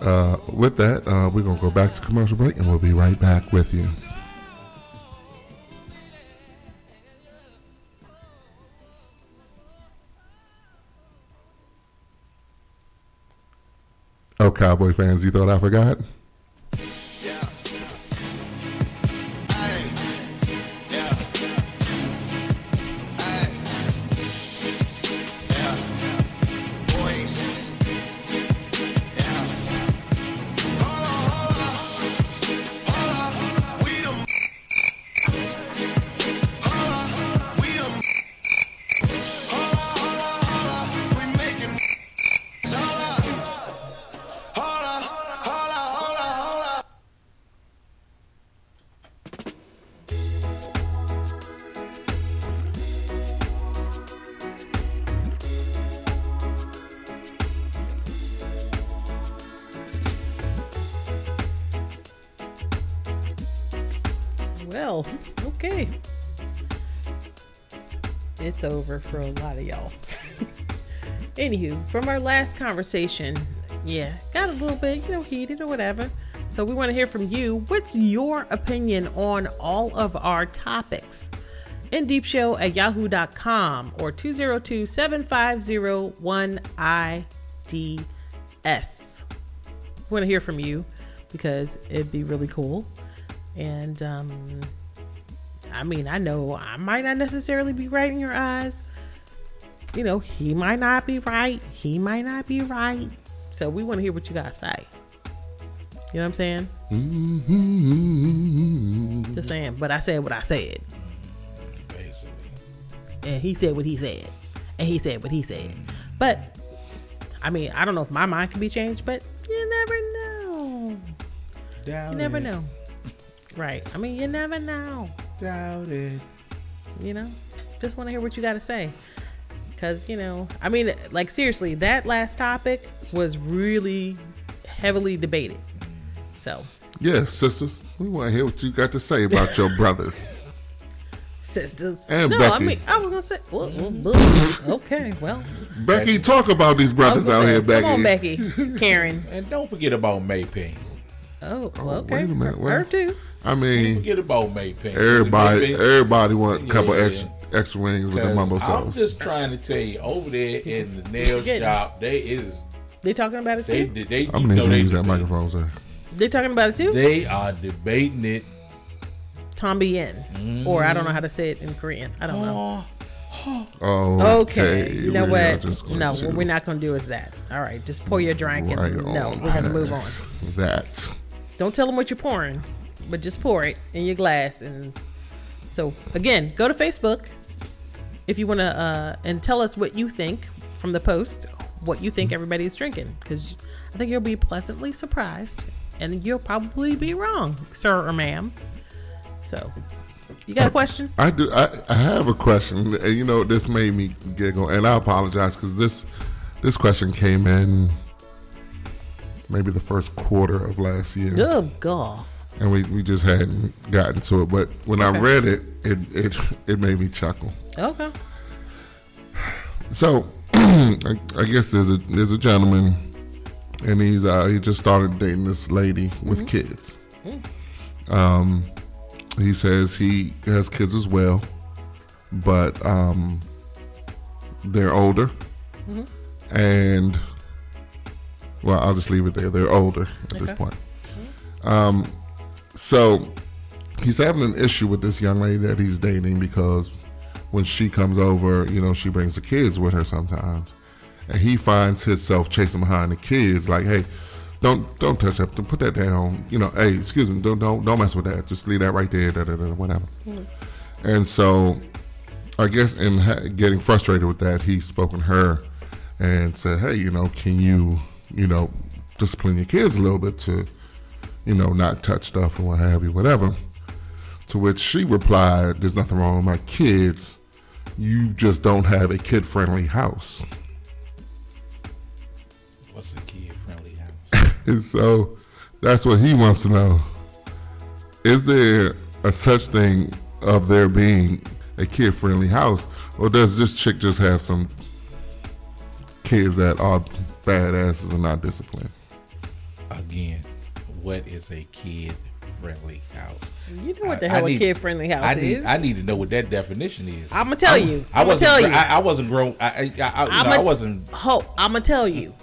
uh, with that, uh, we're going to go back to commercial break and we'll be right back with you. Oh, Cowboy fans, you thought I forgot? Conversation, yeah, got a little bit, you know, heated or whatever. So we want to hear from you. What's your opinion on all of our topics? In Deep Show at yahoo.com or 202 750 1IDS. We want to hear from you because it'd be really cool. And um, I mean, I know I might not necessarily be right in your eyes. You know, he might not be right. He might not be right. So we want to hear what you gotta say. You know what I'm saying? Mm-hmm. Just saying. But I said what I said. And he said what he said. And he said what he said. But I mean, I don't know if my mind can be changed, but you never know. Doubt you never it. know. Right. I mean, you never know. Doubt it. You know? Just want to hear what you got to say. Because, you know, I mean, like, seriously, that last topic was really heavily debated. So, Yes, sisters. We want to hear what you got to say about your brothers. sisters. And no, Becky. I mean, I was going to say, well, well, well, okay, well. Becky, talk about these brothers out was here, Becky. Come on, Becky. Karen. And don't forget about May Payne. Oh, oh, well, okay. Wait a minute. Her, her too. I mean, Forget about May Payne. everybody, May Payne- everybody want a couple Yeah. extra extra wings with the mumbo sauce. I'm just trying to tell you, over there in the nail shop, they is They talking about it they too? they, I'm gonna need you to use that microphone, sir. They talking about it too? they are debating it. Tombi Yen. Or I don't know how to say it in Korean. I don't know. Oh, Okay. You know we are what? No, to what we're not going to do is that. All right. Just pour your drink right and no, we're going to move on. That. Don't tell them what you're pouring, but just pour it in your glass. And so, again, go to Facebook if you want to uh, and tell us what you think from the post, what you think everybody is drinking, because I think you'll be pleasantly surprised, and you'll probably be wrong, sir or ma'am. So, you got a question? I do. I, I have a question, and you know this made me giggle, and I apologize because this this question came in maybe the first quarter of last year, Oh God. and we, we just hadn't gotten to it. But when I read it, it it it made me chuckle. Okay. So I, I guess there's a there's a gentleman, and he's uh, he just started dating this lady with kids. Um, he says he has kids as well, but um, they're older, and well, I'll just leave it there. They're older at this Okay. point. Um, so he's having an issue with this young lady that he's dating because when she comes over, you know, she brings the kids with her sometimes, and he finds himself chasing behind the kids, like, "Hey, don't don't touch that, don't put that down." You know, "Hey, excuse me, don't don't don't mess with that. Just leave that right there." Da, da, da, whatever. And so, I guess in ha- getting frustrated with that, he spoke with her and said, "Hey, you know, can you, you know, discipline your kids a little bit to, you know, not touch stuff and what have you, whatever." To which she replied, "There's nothing wrong with my kids. You just don't have a kid-friendly house." What's a kid friendly house? And so, that's what he wants to know: Is there a such thing of there being a kid-friendly house, or does this chick just have some kids that are badasses and not disciplined? Again, what is a kid friendly house? You know what the I- hell I a need- kid friendly house I need, is. I need to know what that definition is. I'ma tell you. I I'ma wasn't. tell you. I, I wasn't grown. I, I, I, I, you know, I wasn't. Ho, I'm gonna tell you.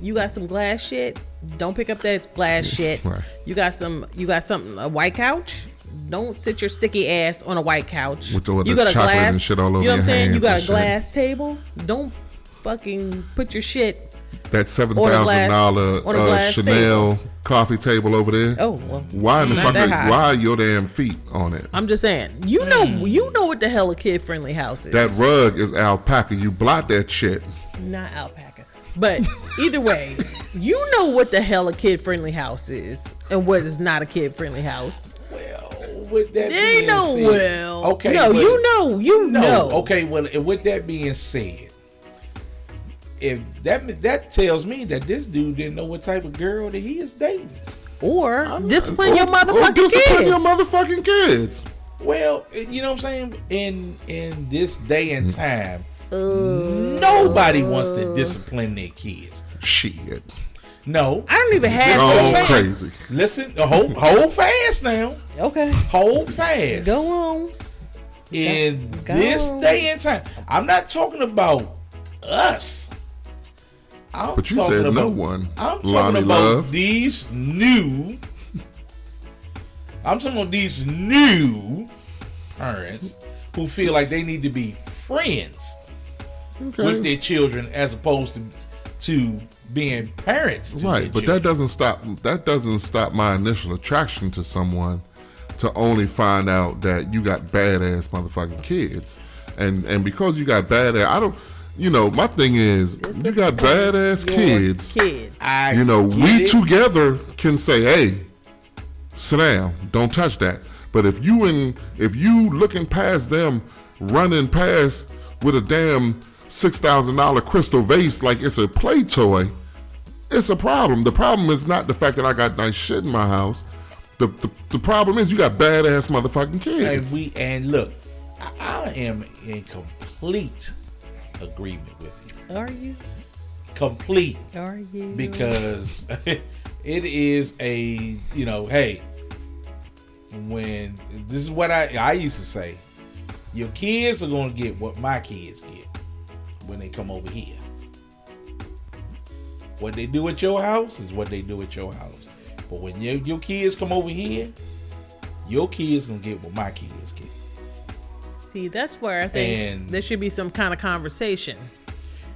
You got some glass shit. Don't pick up that glass shit. Right. You got some. You got something. A white couch. Don't sit your sticky ass on a white couch. With the- with you the got a chocolate glass. and shit all over you know what I'm saying? You got and a shit. glass table. Don't fucking put your shit. That seven thousand dollar a thousand glass- dollar on a uh, glass Chanel coffee table over there. Oh, well, why in the fuck? high. Why are your damn feet on it? I'm just saying. You know. Hmm. You know what the hell a kid friendly house is. That rug is alpaca. You blot that shit. Not alpaca. But either way, you know what the hell a kid friendly house is and what is not a kid friendly house. Well. With that They being know said- well. Okay. No, but- you know. You no. know. Okay. Well, and with that being said, if that that tells me that this dude didn't know what type of girl that he is dating, or discipline your Or motherfucking discipline kids. your motherfucking kids. Well, eh, you know what I'm saying? In in this day and mm. time, nobody wants to discipline their kids. Shit. No. I don't even have. Oh, That's what I'm saying. crazy. Listen, hold hold fast now. Okay. Hold fast. Go on. In Go this on. day and time, I'm not talking about us. I'm But you said no one. I'm talking Loni about Love. these new. I'm talking about these new parents who feel like they need to be friends Okay. with their children as opposed to to being parents. To Right, but that doesn't stop. That doesn't stop my initial attraction to someone to only find out that you got badass motherfucking kids, and and because you got badass, I don't. You know, my thing is, you got badass Your kids. Kids. I You know, get we it. together can say, "Hey, sit down, don't touch that." But if you and if you looking past them, running past with a damn six thousand dollar crystal vase like it's a play toy, it's a problem. The problem is not the fact that I got nice shit in my house. The the, the problem is you got badass motherfucking kids. And we and look, I, I am in complete agreement with you. Are you? Complete Are you? because it is a you know hey when this is what I I used to say your kids are going to get what my kids get when they come over here what they do at your house is what they do at your house but when your, your kids come over here your kids gonna get what my kids get See, that's where I think And- there should be some kind of conversation.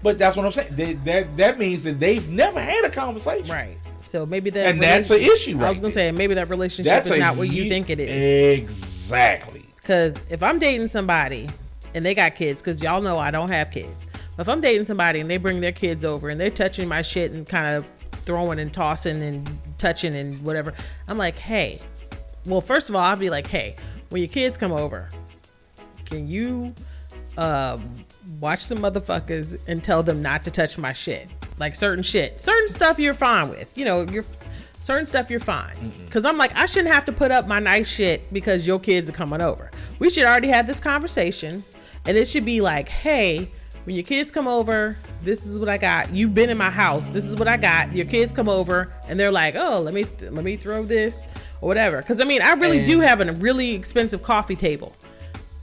but that's what I'm saying They- that that means that they've never had a conversation Right. So maybe that And that's an issue I was gonna there. say maybe that relationship That's is not what you think it is. exactly Because if I'm dating somebody and they got kids, because y'all know I don't have kids. But if I'm dating somebody and they bring their kids over and they're touching my shit and kind of throwing and tossing and touching and whatever, I'm like, hey. Well, first of all, I'll be like, hey, when your kids come over, can you um, watch the motherfuckers and tell them not to touch my shit? Like certain shit, certain stuff you're fine with. You know, you're certain stuff you're fine. Because I'm like, I shouldn't have to put up my nice shit because your kids are coming over. We should already have this conversation, and it should be like, hey. When your kids come over, this is what I got. You've been in my house. This is what I got. Your kids come over, and they're like, "Oh, let me let me throw this or whatever." Because I mean, I really do have a really expensive coffee table.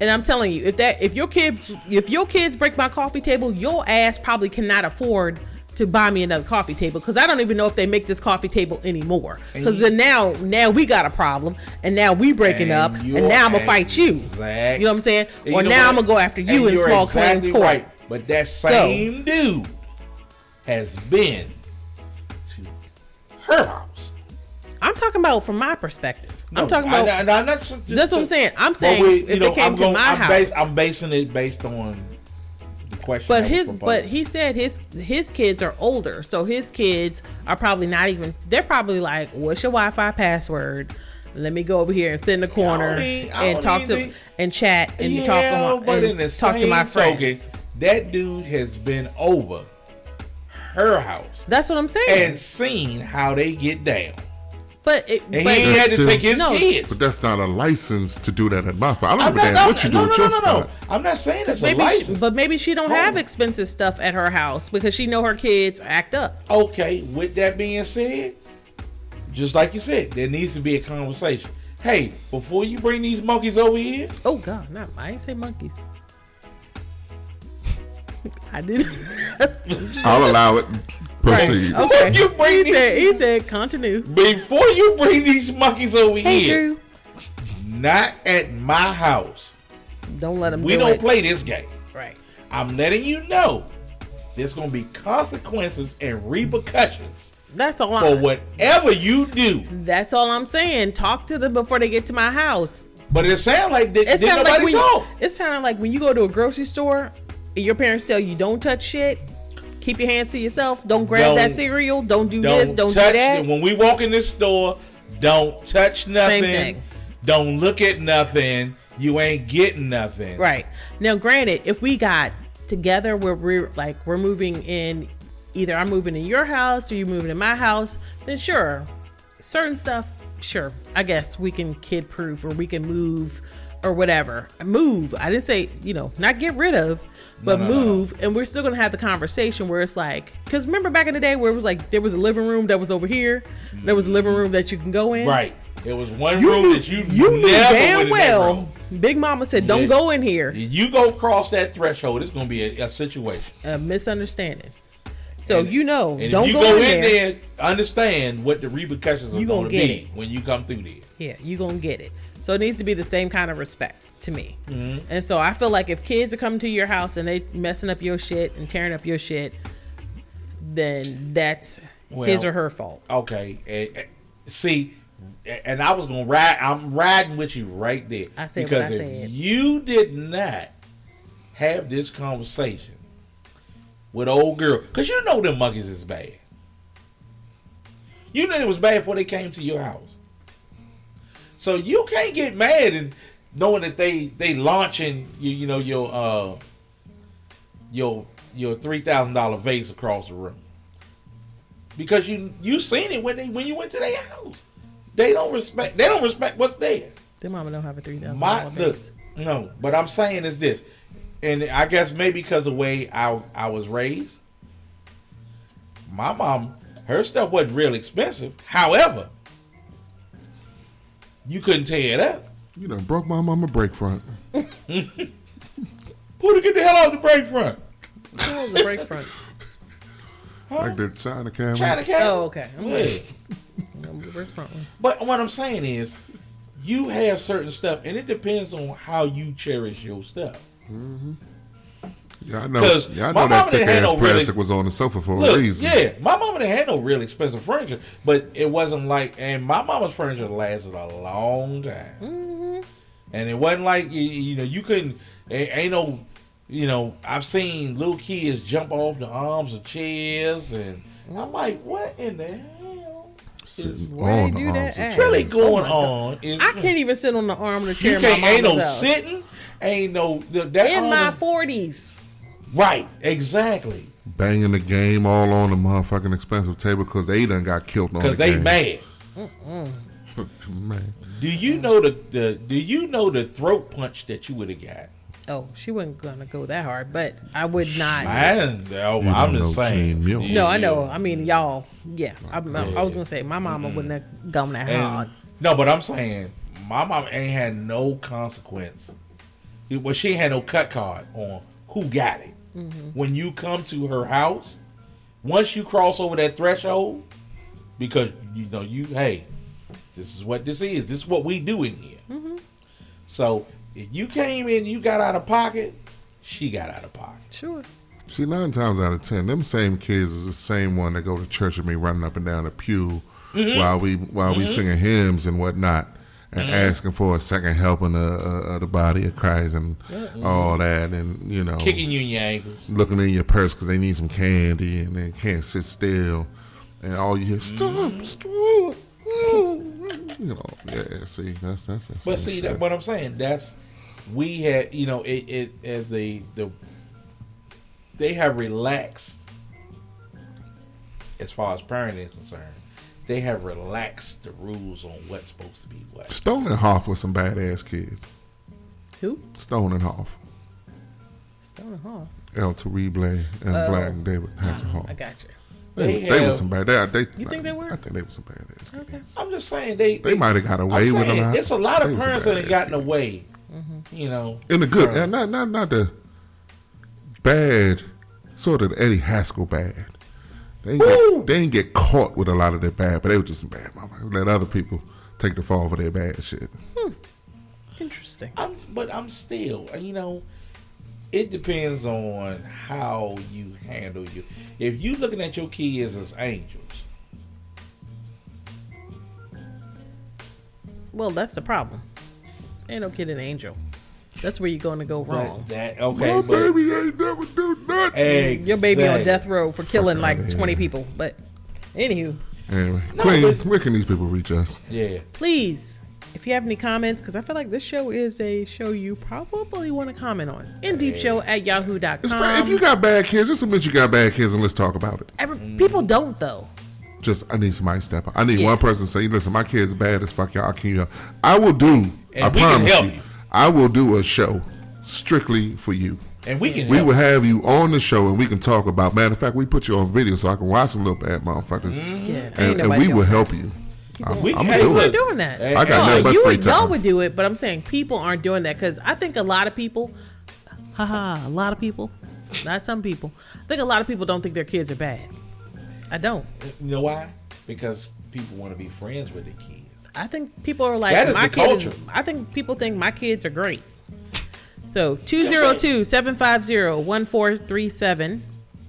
And I'm telling you, if that if your kids if your kids break my coffee table, your ass probably cannot afford to buy me another coffee table because I don't even know if they make this coffee table anymore. Because then now now we got a problem, and now we breaking up, and now I'm gonna fight you. exact- You know what I'm saying? And or you know now I'm gonna go after you And in small exactly claims court. right. But that same dude has been to her house. I'm talking about from my perspective. No, I'm talking about. I- I'm not just- that's what I'm saying. I'm saying we- if know, it came I'm to going- my I'm house. bas- I'm basing it based on the question. But his but he said his his kids are older, so his kids are probably not even. They're probably like, "What's your Wi-Fi password? Let me go over here and sit in the corner I I and talk to think- and chat and yeah, talk to my, and talk to my same token, friends." that dude has been over her house That's what I'm saying. and seen how they get down. But it, And but he had to still- take his No. kids. But that's not a license to do that at my spot. I don't I'm give a not- damn what you no, do no, at no, your no, spot. no. I'm not saying it's a maybe, she, license. but maybe she don't Hold have on. expensive stuff at her house because she know her kids act up. Okay, with that being said, just like you said, there needs to be a conversation. Hey, before you bring these monkeys over here, Oh God, no, I ain't say monkeys. I didn't. I'll allow it. Proceed. Okay. You bring he said these- he said continue. before you bring these monkeys over Hey here, Drew, not at my house. don't let them. We do don't it. play this game. Right. I'm letting you know there's going to be consequences and repercussions That's all. for I'm, whatever you do. That's all I'm saying. Talk to them before they get to my house. But it sounds like th- It's did kind of like nobody when talk. you, it's kind of like when you go to a grocery store and your parents tell you don't touch shit. Keep your hands to yourself. Don't grab that Don't- cereal. Don't do this. Don't touch do that. When we walk in this store, don't touch nothing. thing. Don't look at nothing. You ain't getting nothing. Right. Now, granted, if we got together where we're like we're moving in either I'm moving in your house or you're moving in my house, then sure. Certain stuff, sure. I guess we can kid proof or we can move or whatever. Move. I didn't say, you know, not get rid of, but No, no, no. move. And we're still gonna have the conversation where it's like because remember back in the day where it was like there was a living room that was over here, there was a living room that you can go in. Right. There was one You room knew, that you, you knew damn well. Big Mama said, "Don't Yeah. go in here." You go cross that threshold, it's gonna be a, a situation. a misunderstanding. So And- you know, don't if you go, go, in there. understand what the repercussions are gonna get be it. when you come through there. Yeah, you're gonna get it. So it needs to be the same kind of respect to me. Mhm. And so I feel like if kids are coming to your house and they messing up your shit and tearing up your shit, then that's his or her fault. Okay. see, and I was gonna ride. I'm riding with you right there. I said what because I if said. you did not have this conversation with old girl, because you know them monkeys is bad. You knew it was bad before they came to your house. So you can't get mad and knowing that they they launching you you know your uh your your three thousand dollar vase across the room because you you seen it when they when you went to their house. They don't respect. They don't respect what's there. Their mama don't have a three thousand dollar vase. look, no, but I'm saying is this, and I guess maybe because of the way I I was raised, my mom her stuff wasn't real expensive. However, you couldn't tear it up. You know, broke my mama break front. Who to get the hell out of the break front? What was the break front? Like the China camera. China cat. Oh, okay. I'm Yeah. good. The break front ones. But what I'm saying is, you have certain stuff, and it depends on how you cherish your stuff. Mm-hmm. Yeah, I know. 'Cause Yeah, I my know that mama thick didn't have ass no really- plastic was on the sofa for a Look, reason. yeah, my mama didn't have no real expensive furniture, but it wasn't like, and my mama's furniture lasted a long time, Mm-hmm. and it wasn't like you, you know you couldn't, ain't, ain't no, you know, I've seen little kids jump off the arms of chairs, and I'm like, what in the hell Sitting Where on they the that arms of really going Oh on? Is, I can't even sit on the arm of the chair you my can't, ain't no mama's house. sitting, ain't no the- that in my arm- forties. Right, exactly, Banging the game all on the motherfucking expensive table because they done got killed on the because they game. mad. Man. Do you know the, the Do you know the throat punch that you would have got? Oh, she wasn't gonna go that hard, but I would not. Man, oh, I'm don't just saying. Team Mule. No, I know. I mean, y'all. Yeah, I, I was gonna say my mama wouldn't have gone that hard. No, but I'm saying my mom ain't had no consequence. Well, she had no cut card on who got it. Mm-hmm. When you come to her house, once you cross over that threshold, because you know you, hey, this is what this is. This is what we do in here. Mm-hmm. So if you came in, you got out of pocket. She got out of pocket. Sure. See, nine times out of ten, them same kids is the same one that go to church with me, running up and down the pew Mm-hmm. while we while we singing hymns and whatnot, and Mm-hmm. asking for a second helping of, of, the body of Christ and all that, and you know, Kicking you in your ankles. looking in your purse because they need some candy and they can't sit still, and all you hear stop, Mm-hmm. stop. You know, yeah. See, that's that's, that's But see, that what I'm saying. That's we had. You know, it it as the the they have relaxed as far as parenting is concerned. They have relaxed the rules on what's supposed to be what. Stone and Hoff was some badass kids. Who? Stone and Hoff, Stone and Hall. El Terrible, and Oh. Black and David Hasselhoff. I got you. They, They they, have- was some bad. They, they, You think they were? I think they were some bad ass. kids. I'm just saying they They might have got away I'm with a lot. It's a lot of was parents that have gotten kids. away. Mm-hmm. You know, in the good, from- not not not the bad, sort of the Eddie Haskell bad. They ain't, get, they ain't get caught with a lot of their bad, but they were just some bad motherfuckers. Let other people take the fall for their bad shit. Hmm. Interesting. I'm, but I'm still, you know, it depends on how you handle you. If you looking at your kids as angels, Well, that's the problem. Ain't no kid an angel. That's where you're going to go wrong. but that okay, My but baby ain't never do nothing. Exactly. Your baby on death row for killing outta like here. 20 people. But anywho, Anyway, No, Queen, but- where can these people reach us? yeah, please, if you have any comments, because I feel like this show is a show you probably want to comment on. Indeepshow at It's yahoo.com. fine. if you got bad kids, just admit you got bad kids and let's talk about it. Every, People don't, though. Just I need somebody to step up. I need Yeah. one person to say, "Listen, my kid's bad as fuck. Y'all I can you?" I will do. And I we can promise help you, you. I will do a show strictly for you. and we can We help. will have you on the show and we can talk about. Matter of fact, we put you on video so I can watch some little bad motherfuckers, mm-hmm. Yeah, and, and we will that. help you. I'm, we, I'm hey, do we're doing that. Hey, I got No, nothing but you free would, y'all would do it, but I'm saying people aren't doing that because I think a lot of people, haha, a lot of people, not some people, I think a lot of people don't think their kids are bad. I don't. You know why? Because people want to be friends with the kids. I think people are like That is my the kid is. I think people think my kids are great. So 202-750-1437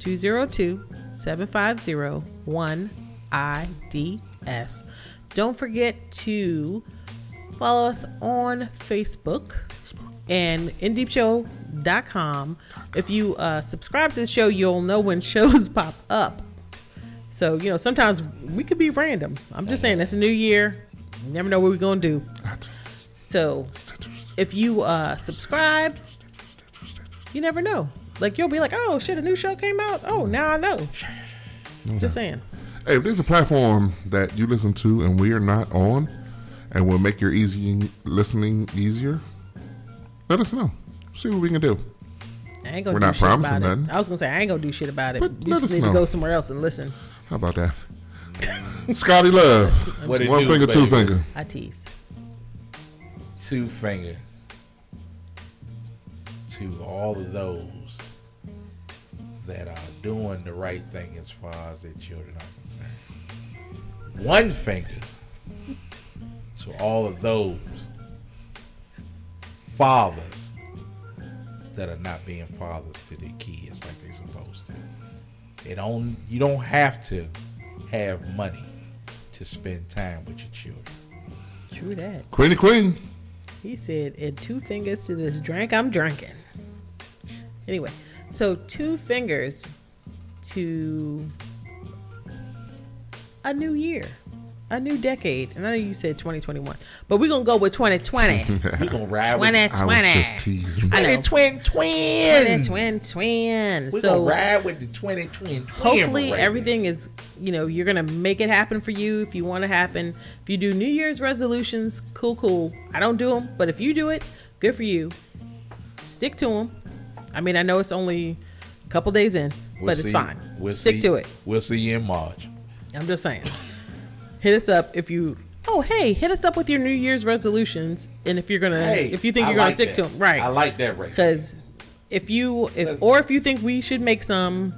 202-750-1IDS. Don't forget to follow us on Facebook and indeepshow.com. If you uh, subscribe to the show, you'll know when shows pop up. So, you know, sometimes we could be random. I'm just saying, it's a new year. You never know what we're going to do. So, if you uh, subscribe, you never know. Like, you'll be like, oh, shit, a new show came out. Oh, now I know. Just saying. Hey, if there's a platform that you listen to and we are not on, and will make your easy listening easier, let us know. See what we can do. I ain't gonna We're do not shit promising about nothing. it. I was gonna say I ain't gonna do shit about it. But you let just us need know. to go somewhere else and listen. How about that? Scotty Love. What it One do, finger, two baby? finger. I tease. Two finger to all of those that are doing the right thing as far as their children are concerned. One finger to all of those fathers that are not being fathers to their kids like they're supposed to. They don't you don't have to have money to spend time with your children. True that. Queenie Queen. He said, and two fingers to this drink I'm drinking. Anyway, so two fingers to a new year, a new decade. And I know you said 2021, but we're going to go with 2020. we're gonna ride with 2020. I was just teasing. I know. the twin twin. 2020 twin. We So gonna ride with the twin twin twin. hopefully right everything is you know you're gonna make it happen for you if you want to happen if you do new year's resolutions cool cool i don't do them but if you do it good for you stick to them i mean i know it's only a couple days in We'll but it's fine we'll stick see- to it We'll see you in March. i'm just saying hit us up if you oh hey hit us up with your new year's resolutions and if you're gonna Hey, if you think I you're gonna stick that. to them right. I like that right. because if you if, or if you think we should make some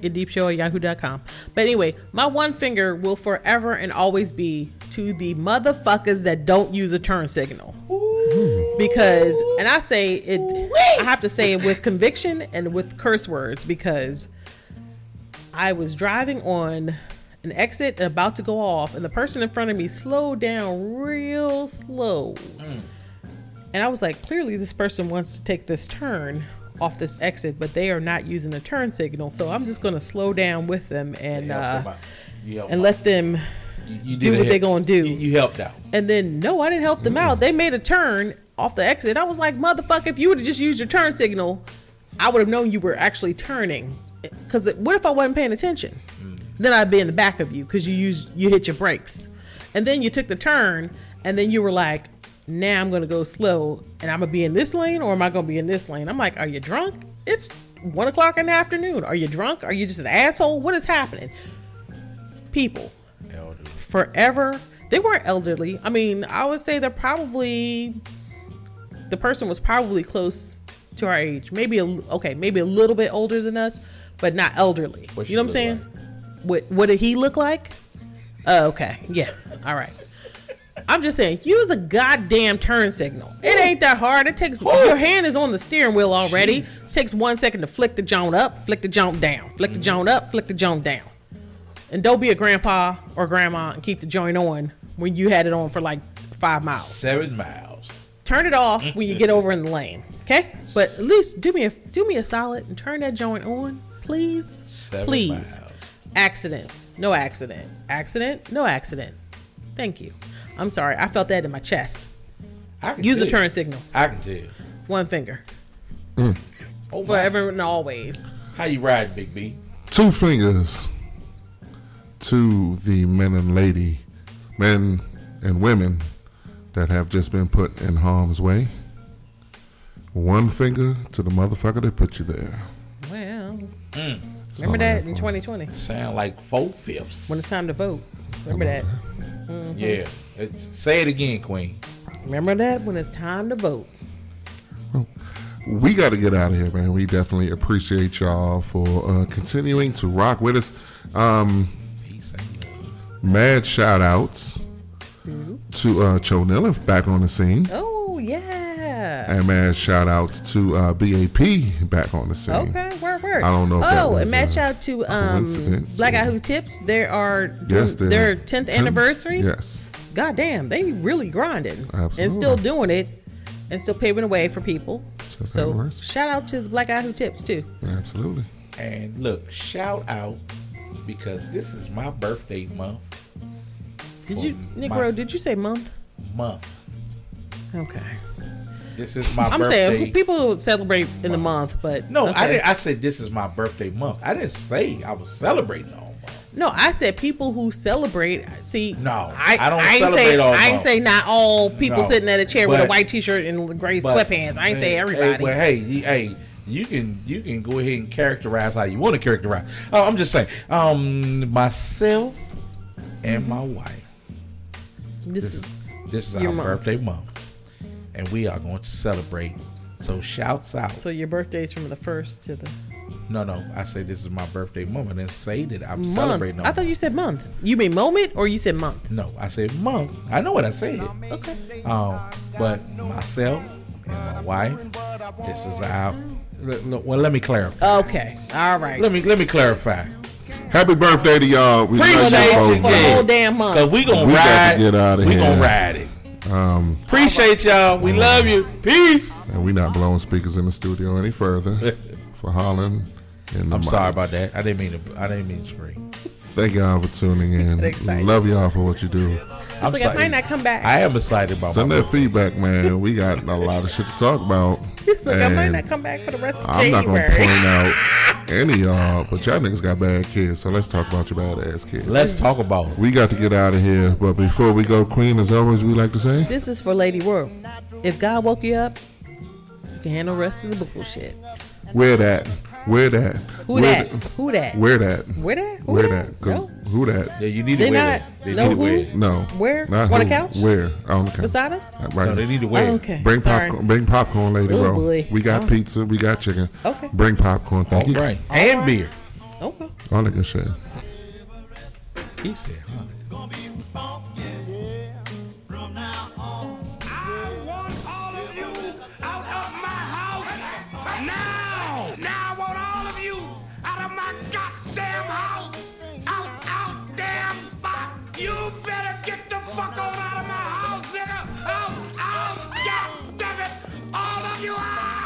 deepshow at yahoo.com but anyway my one finger will forever and always be to the motherfuckers that don't use a turn signal. Because and i say it i have to say it with conviction and with curse words because i was driving on an exit and about to go off and the person in front of me slowed down real slow and I was like, clearly this person wants to take this turn off this exit, but they are not using a turn signal. So I'm just going to slow down with them and them uh. And let them You, you do what hel- they gonna do. You, you helped out. And then no, I didn't help them out. They made a turn off the exit. I was like, motherfucker, if you would have just used your turn signal, I would have known you were actually turning. Because what if I wasn't paying attention? Then I'd be in the back of you because you used you hit your brakes, and then you took the turn, and then you were like, now I'm gonna go slow, and I'm gonna be in this lane, or am I gonna be in this lane? I'm like, are you drunk? It's one o'clock in the afternoon. Are you drunk? Are you just an asshole? What is happening? People, Elderly. forever. They weren't elderly. I mean, I would say they're probably the person was probably close to our age. Maybe a, okay, maybe a little bit older than us, but not elderly. What you know what I'm saying? look What what did he look like? Oh, okay. Yeah. All right. I'm just saying, use a goddamn turn signal. It ain't that hard. It takes your hand is on the steering wheel already. It takes one second to flick the joint up, flick the joint down, flick the joint up, flick the joint down. And don't be a grandpa or grandma and keep the joint on when you had it on for like five miles. Seven miles. Turn it off when you get over in the lane. Okay? But at least do me a do me a solid and turn that joint on, please. Seven please. miles. Accidents. No accident. Accident. No accident. Thank you. I'm sorry. I felt that in my chest. I can Use a turn signal. I can tell. One finger. Oh. Forever and always. How you ride, Big B? Two fingers to the men and lady, men and women that have just been put in harm's way. One finger to the motherfucker that put you there. Well, Mm. Remember that in 2020 Sound like four fifths. when it's time to vote. Remember that. Mhm. Yeah. It's, say it again, Queen. Remember that when it's time to vote. We got to get out of here, man. We definitely appreciate y'all for uh, continuing to rock with us. Um, mad shout outs to uh, Cho Niller back on the scene. Oh yeah. And man, shout outs to uh, BAP back on the scene. Okay, word, word. I don't know if oh, and match a out to um, Black or- Guy Who Tips. There are Yes, their they're- 10th anniversary. yes. God damn, they really grinding and still doing it and still paving the way for people. Tenth so shout out to the Black Guy Who Tips too. Absolutely. And look, shout out because this is my birthday month. Did you, my Negro? Did you say month? month? Okay. This is my I'm birthday. saying people celebrate in the month, but no, I didn't. I said this is my birthday month. I didn't say I was celebrating all month. No, I said people who celebrate. See, No, I, I don't I ain't celebrate say, all I ain't month. say not all people No, sitting at a chair with a white T-shirt and gray But- sweatpants. I ain't say hey, everybody. Hey, well, hey, you, hey, you can you can go ahead and characterize how you want to characterize. Oh, I'm just saying, um, myself and my wife. This This is is this is our month. birthday month, and we are going to celebrate. So shouts out. so your birthday's from the first to the No, no, I say this is my birthday month. I didn't say that I'm month. celebrating. No I thought you said month. You mean moment or you said month? No, I said month. I know what I said. Okay. Um, but myself and my wife, this is our. look, look, Well, let me clarify. Okay. All right. Let me let me clarify. Happy birthday to y'all. We love Appreciate y'all for the whole damn month. Cause we gonna We got to ride. get outta we here. gonna ride it. Um, Appreciate y'all. We love you. Peace. and we not blowing speakers in the studio any further for Holland. And I'm sorry about that. I didn't mean to. I didn't mean to scream. Thank y'all for tuning in. Love y'all for what you do. I'm It's like I might not come back. I am excited about Send my that feedback, man. We got a lot of shit to talk about. It's like I might not come back for the rest of I'm not gonna point out any of y'all, but y'all niggas got bad kids, so let's talk about your bad ass kids. Let's talk about it. We got to get out of here, but before we go, Queen, as always, we like to say, This is for Lady World. If God woke you up, you can handle the rest of the bullshit. wear that, wear that, Who that? Who that? wear that, Where that? Who wear that? that, cause No. who that? Yeah, you need to They wear not- that. They no need to wear it. No, Where? Not On the who. couch? Where on the couch? Beside us? Right. No, they need to wear Oh, okay. Bring Sorry. popcorn. Bring popcorn, lady. Oh, bro. boy. We got Oh. pizza. We got chicken. Okay. Bring popcorn. Thank All you. right. And beer. Okay. All that good shit. He said, huh? you are!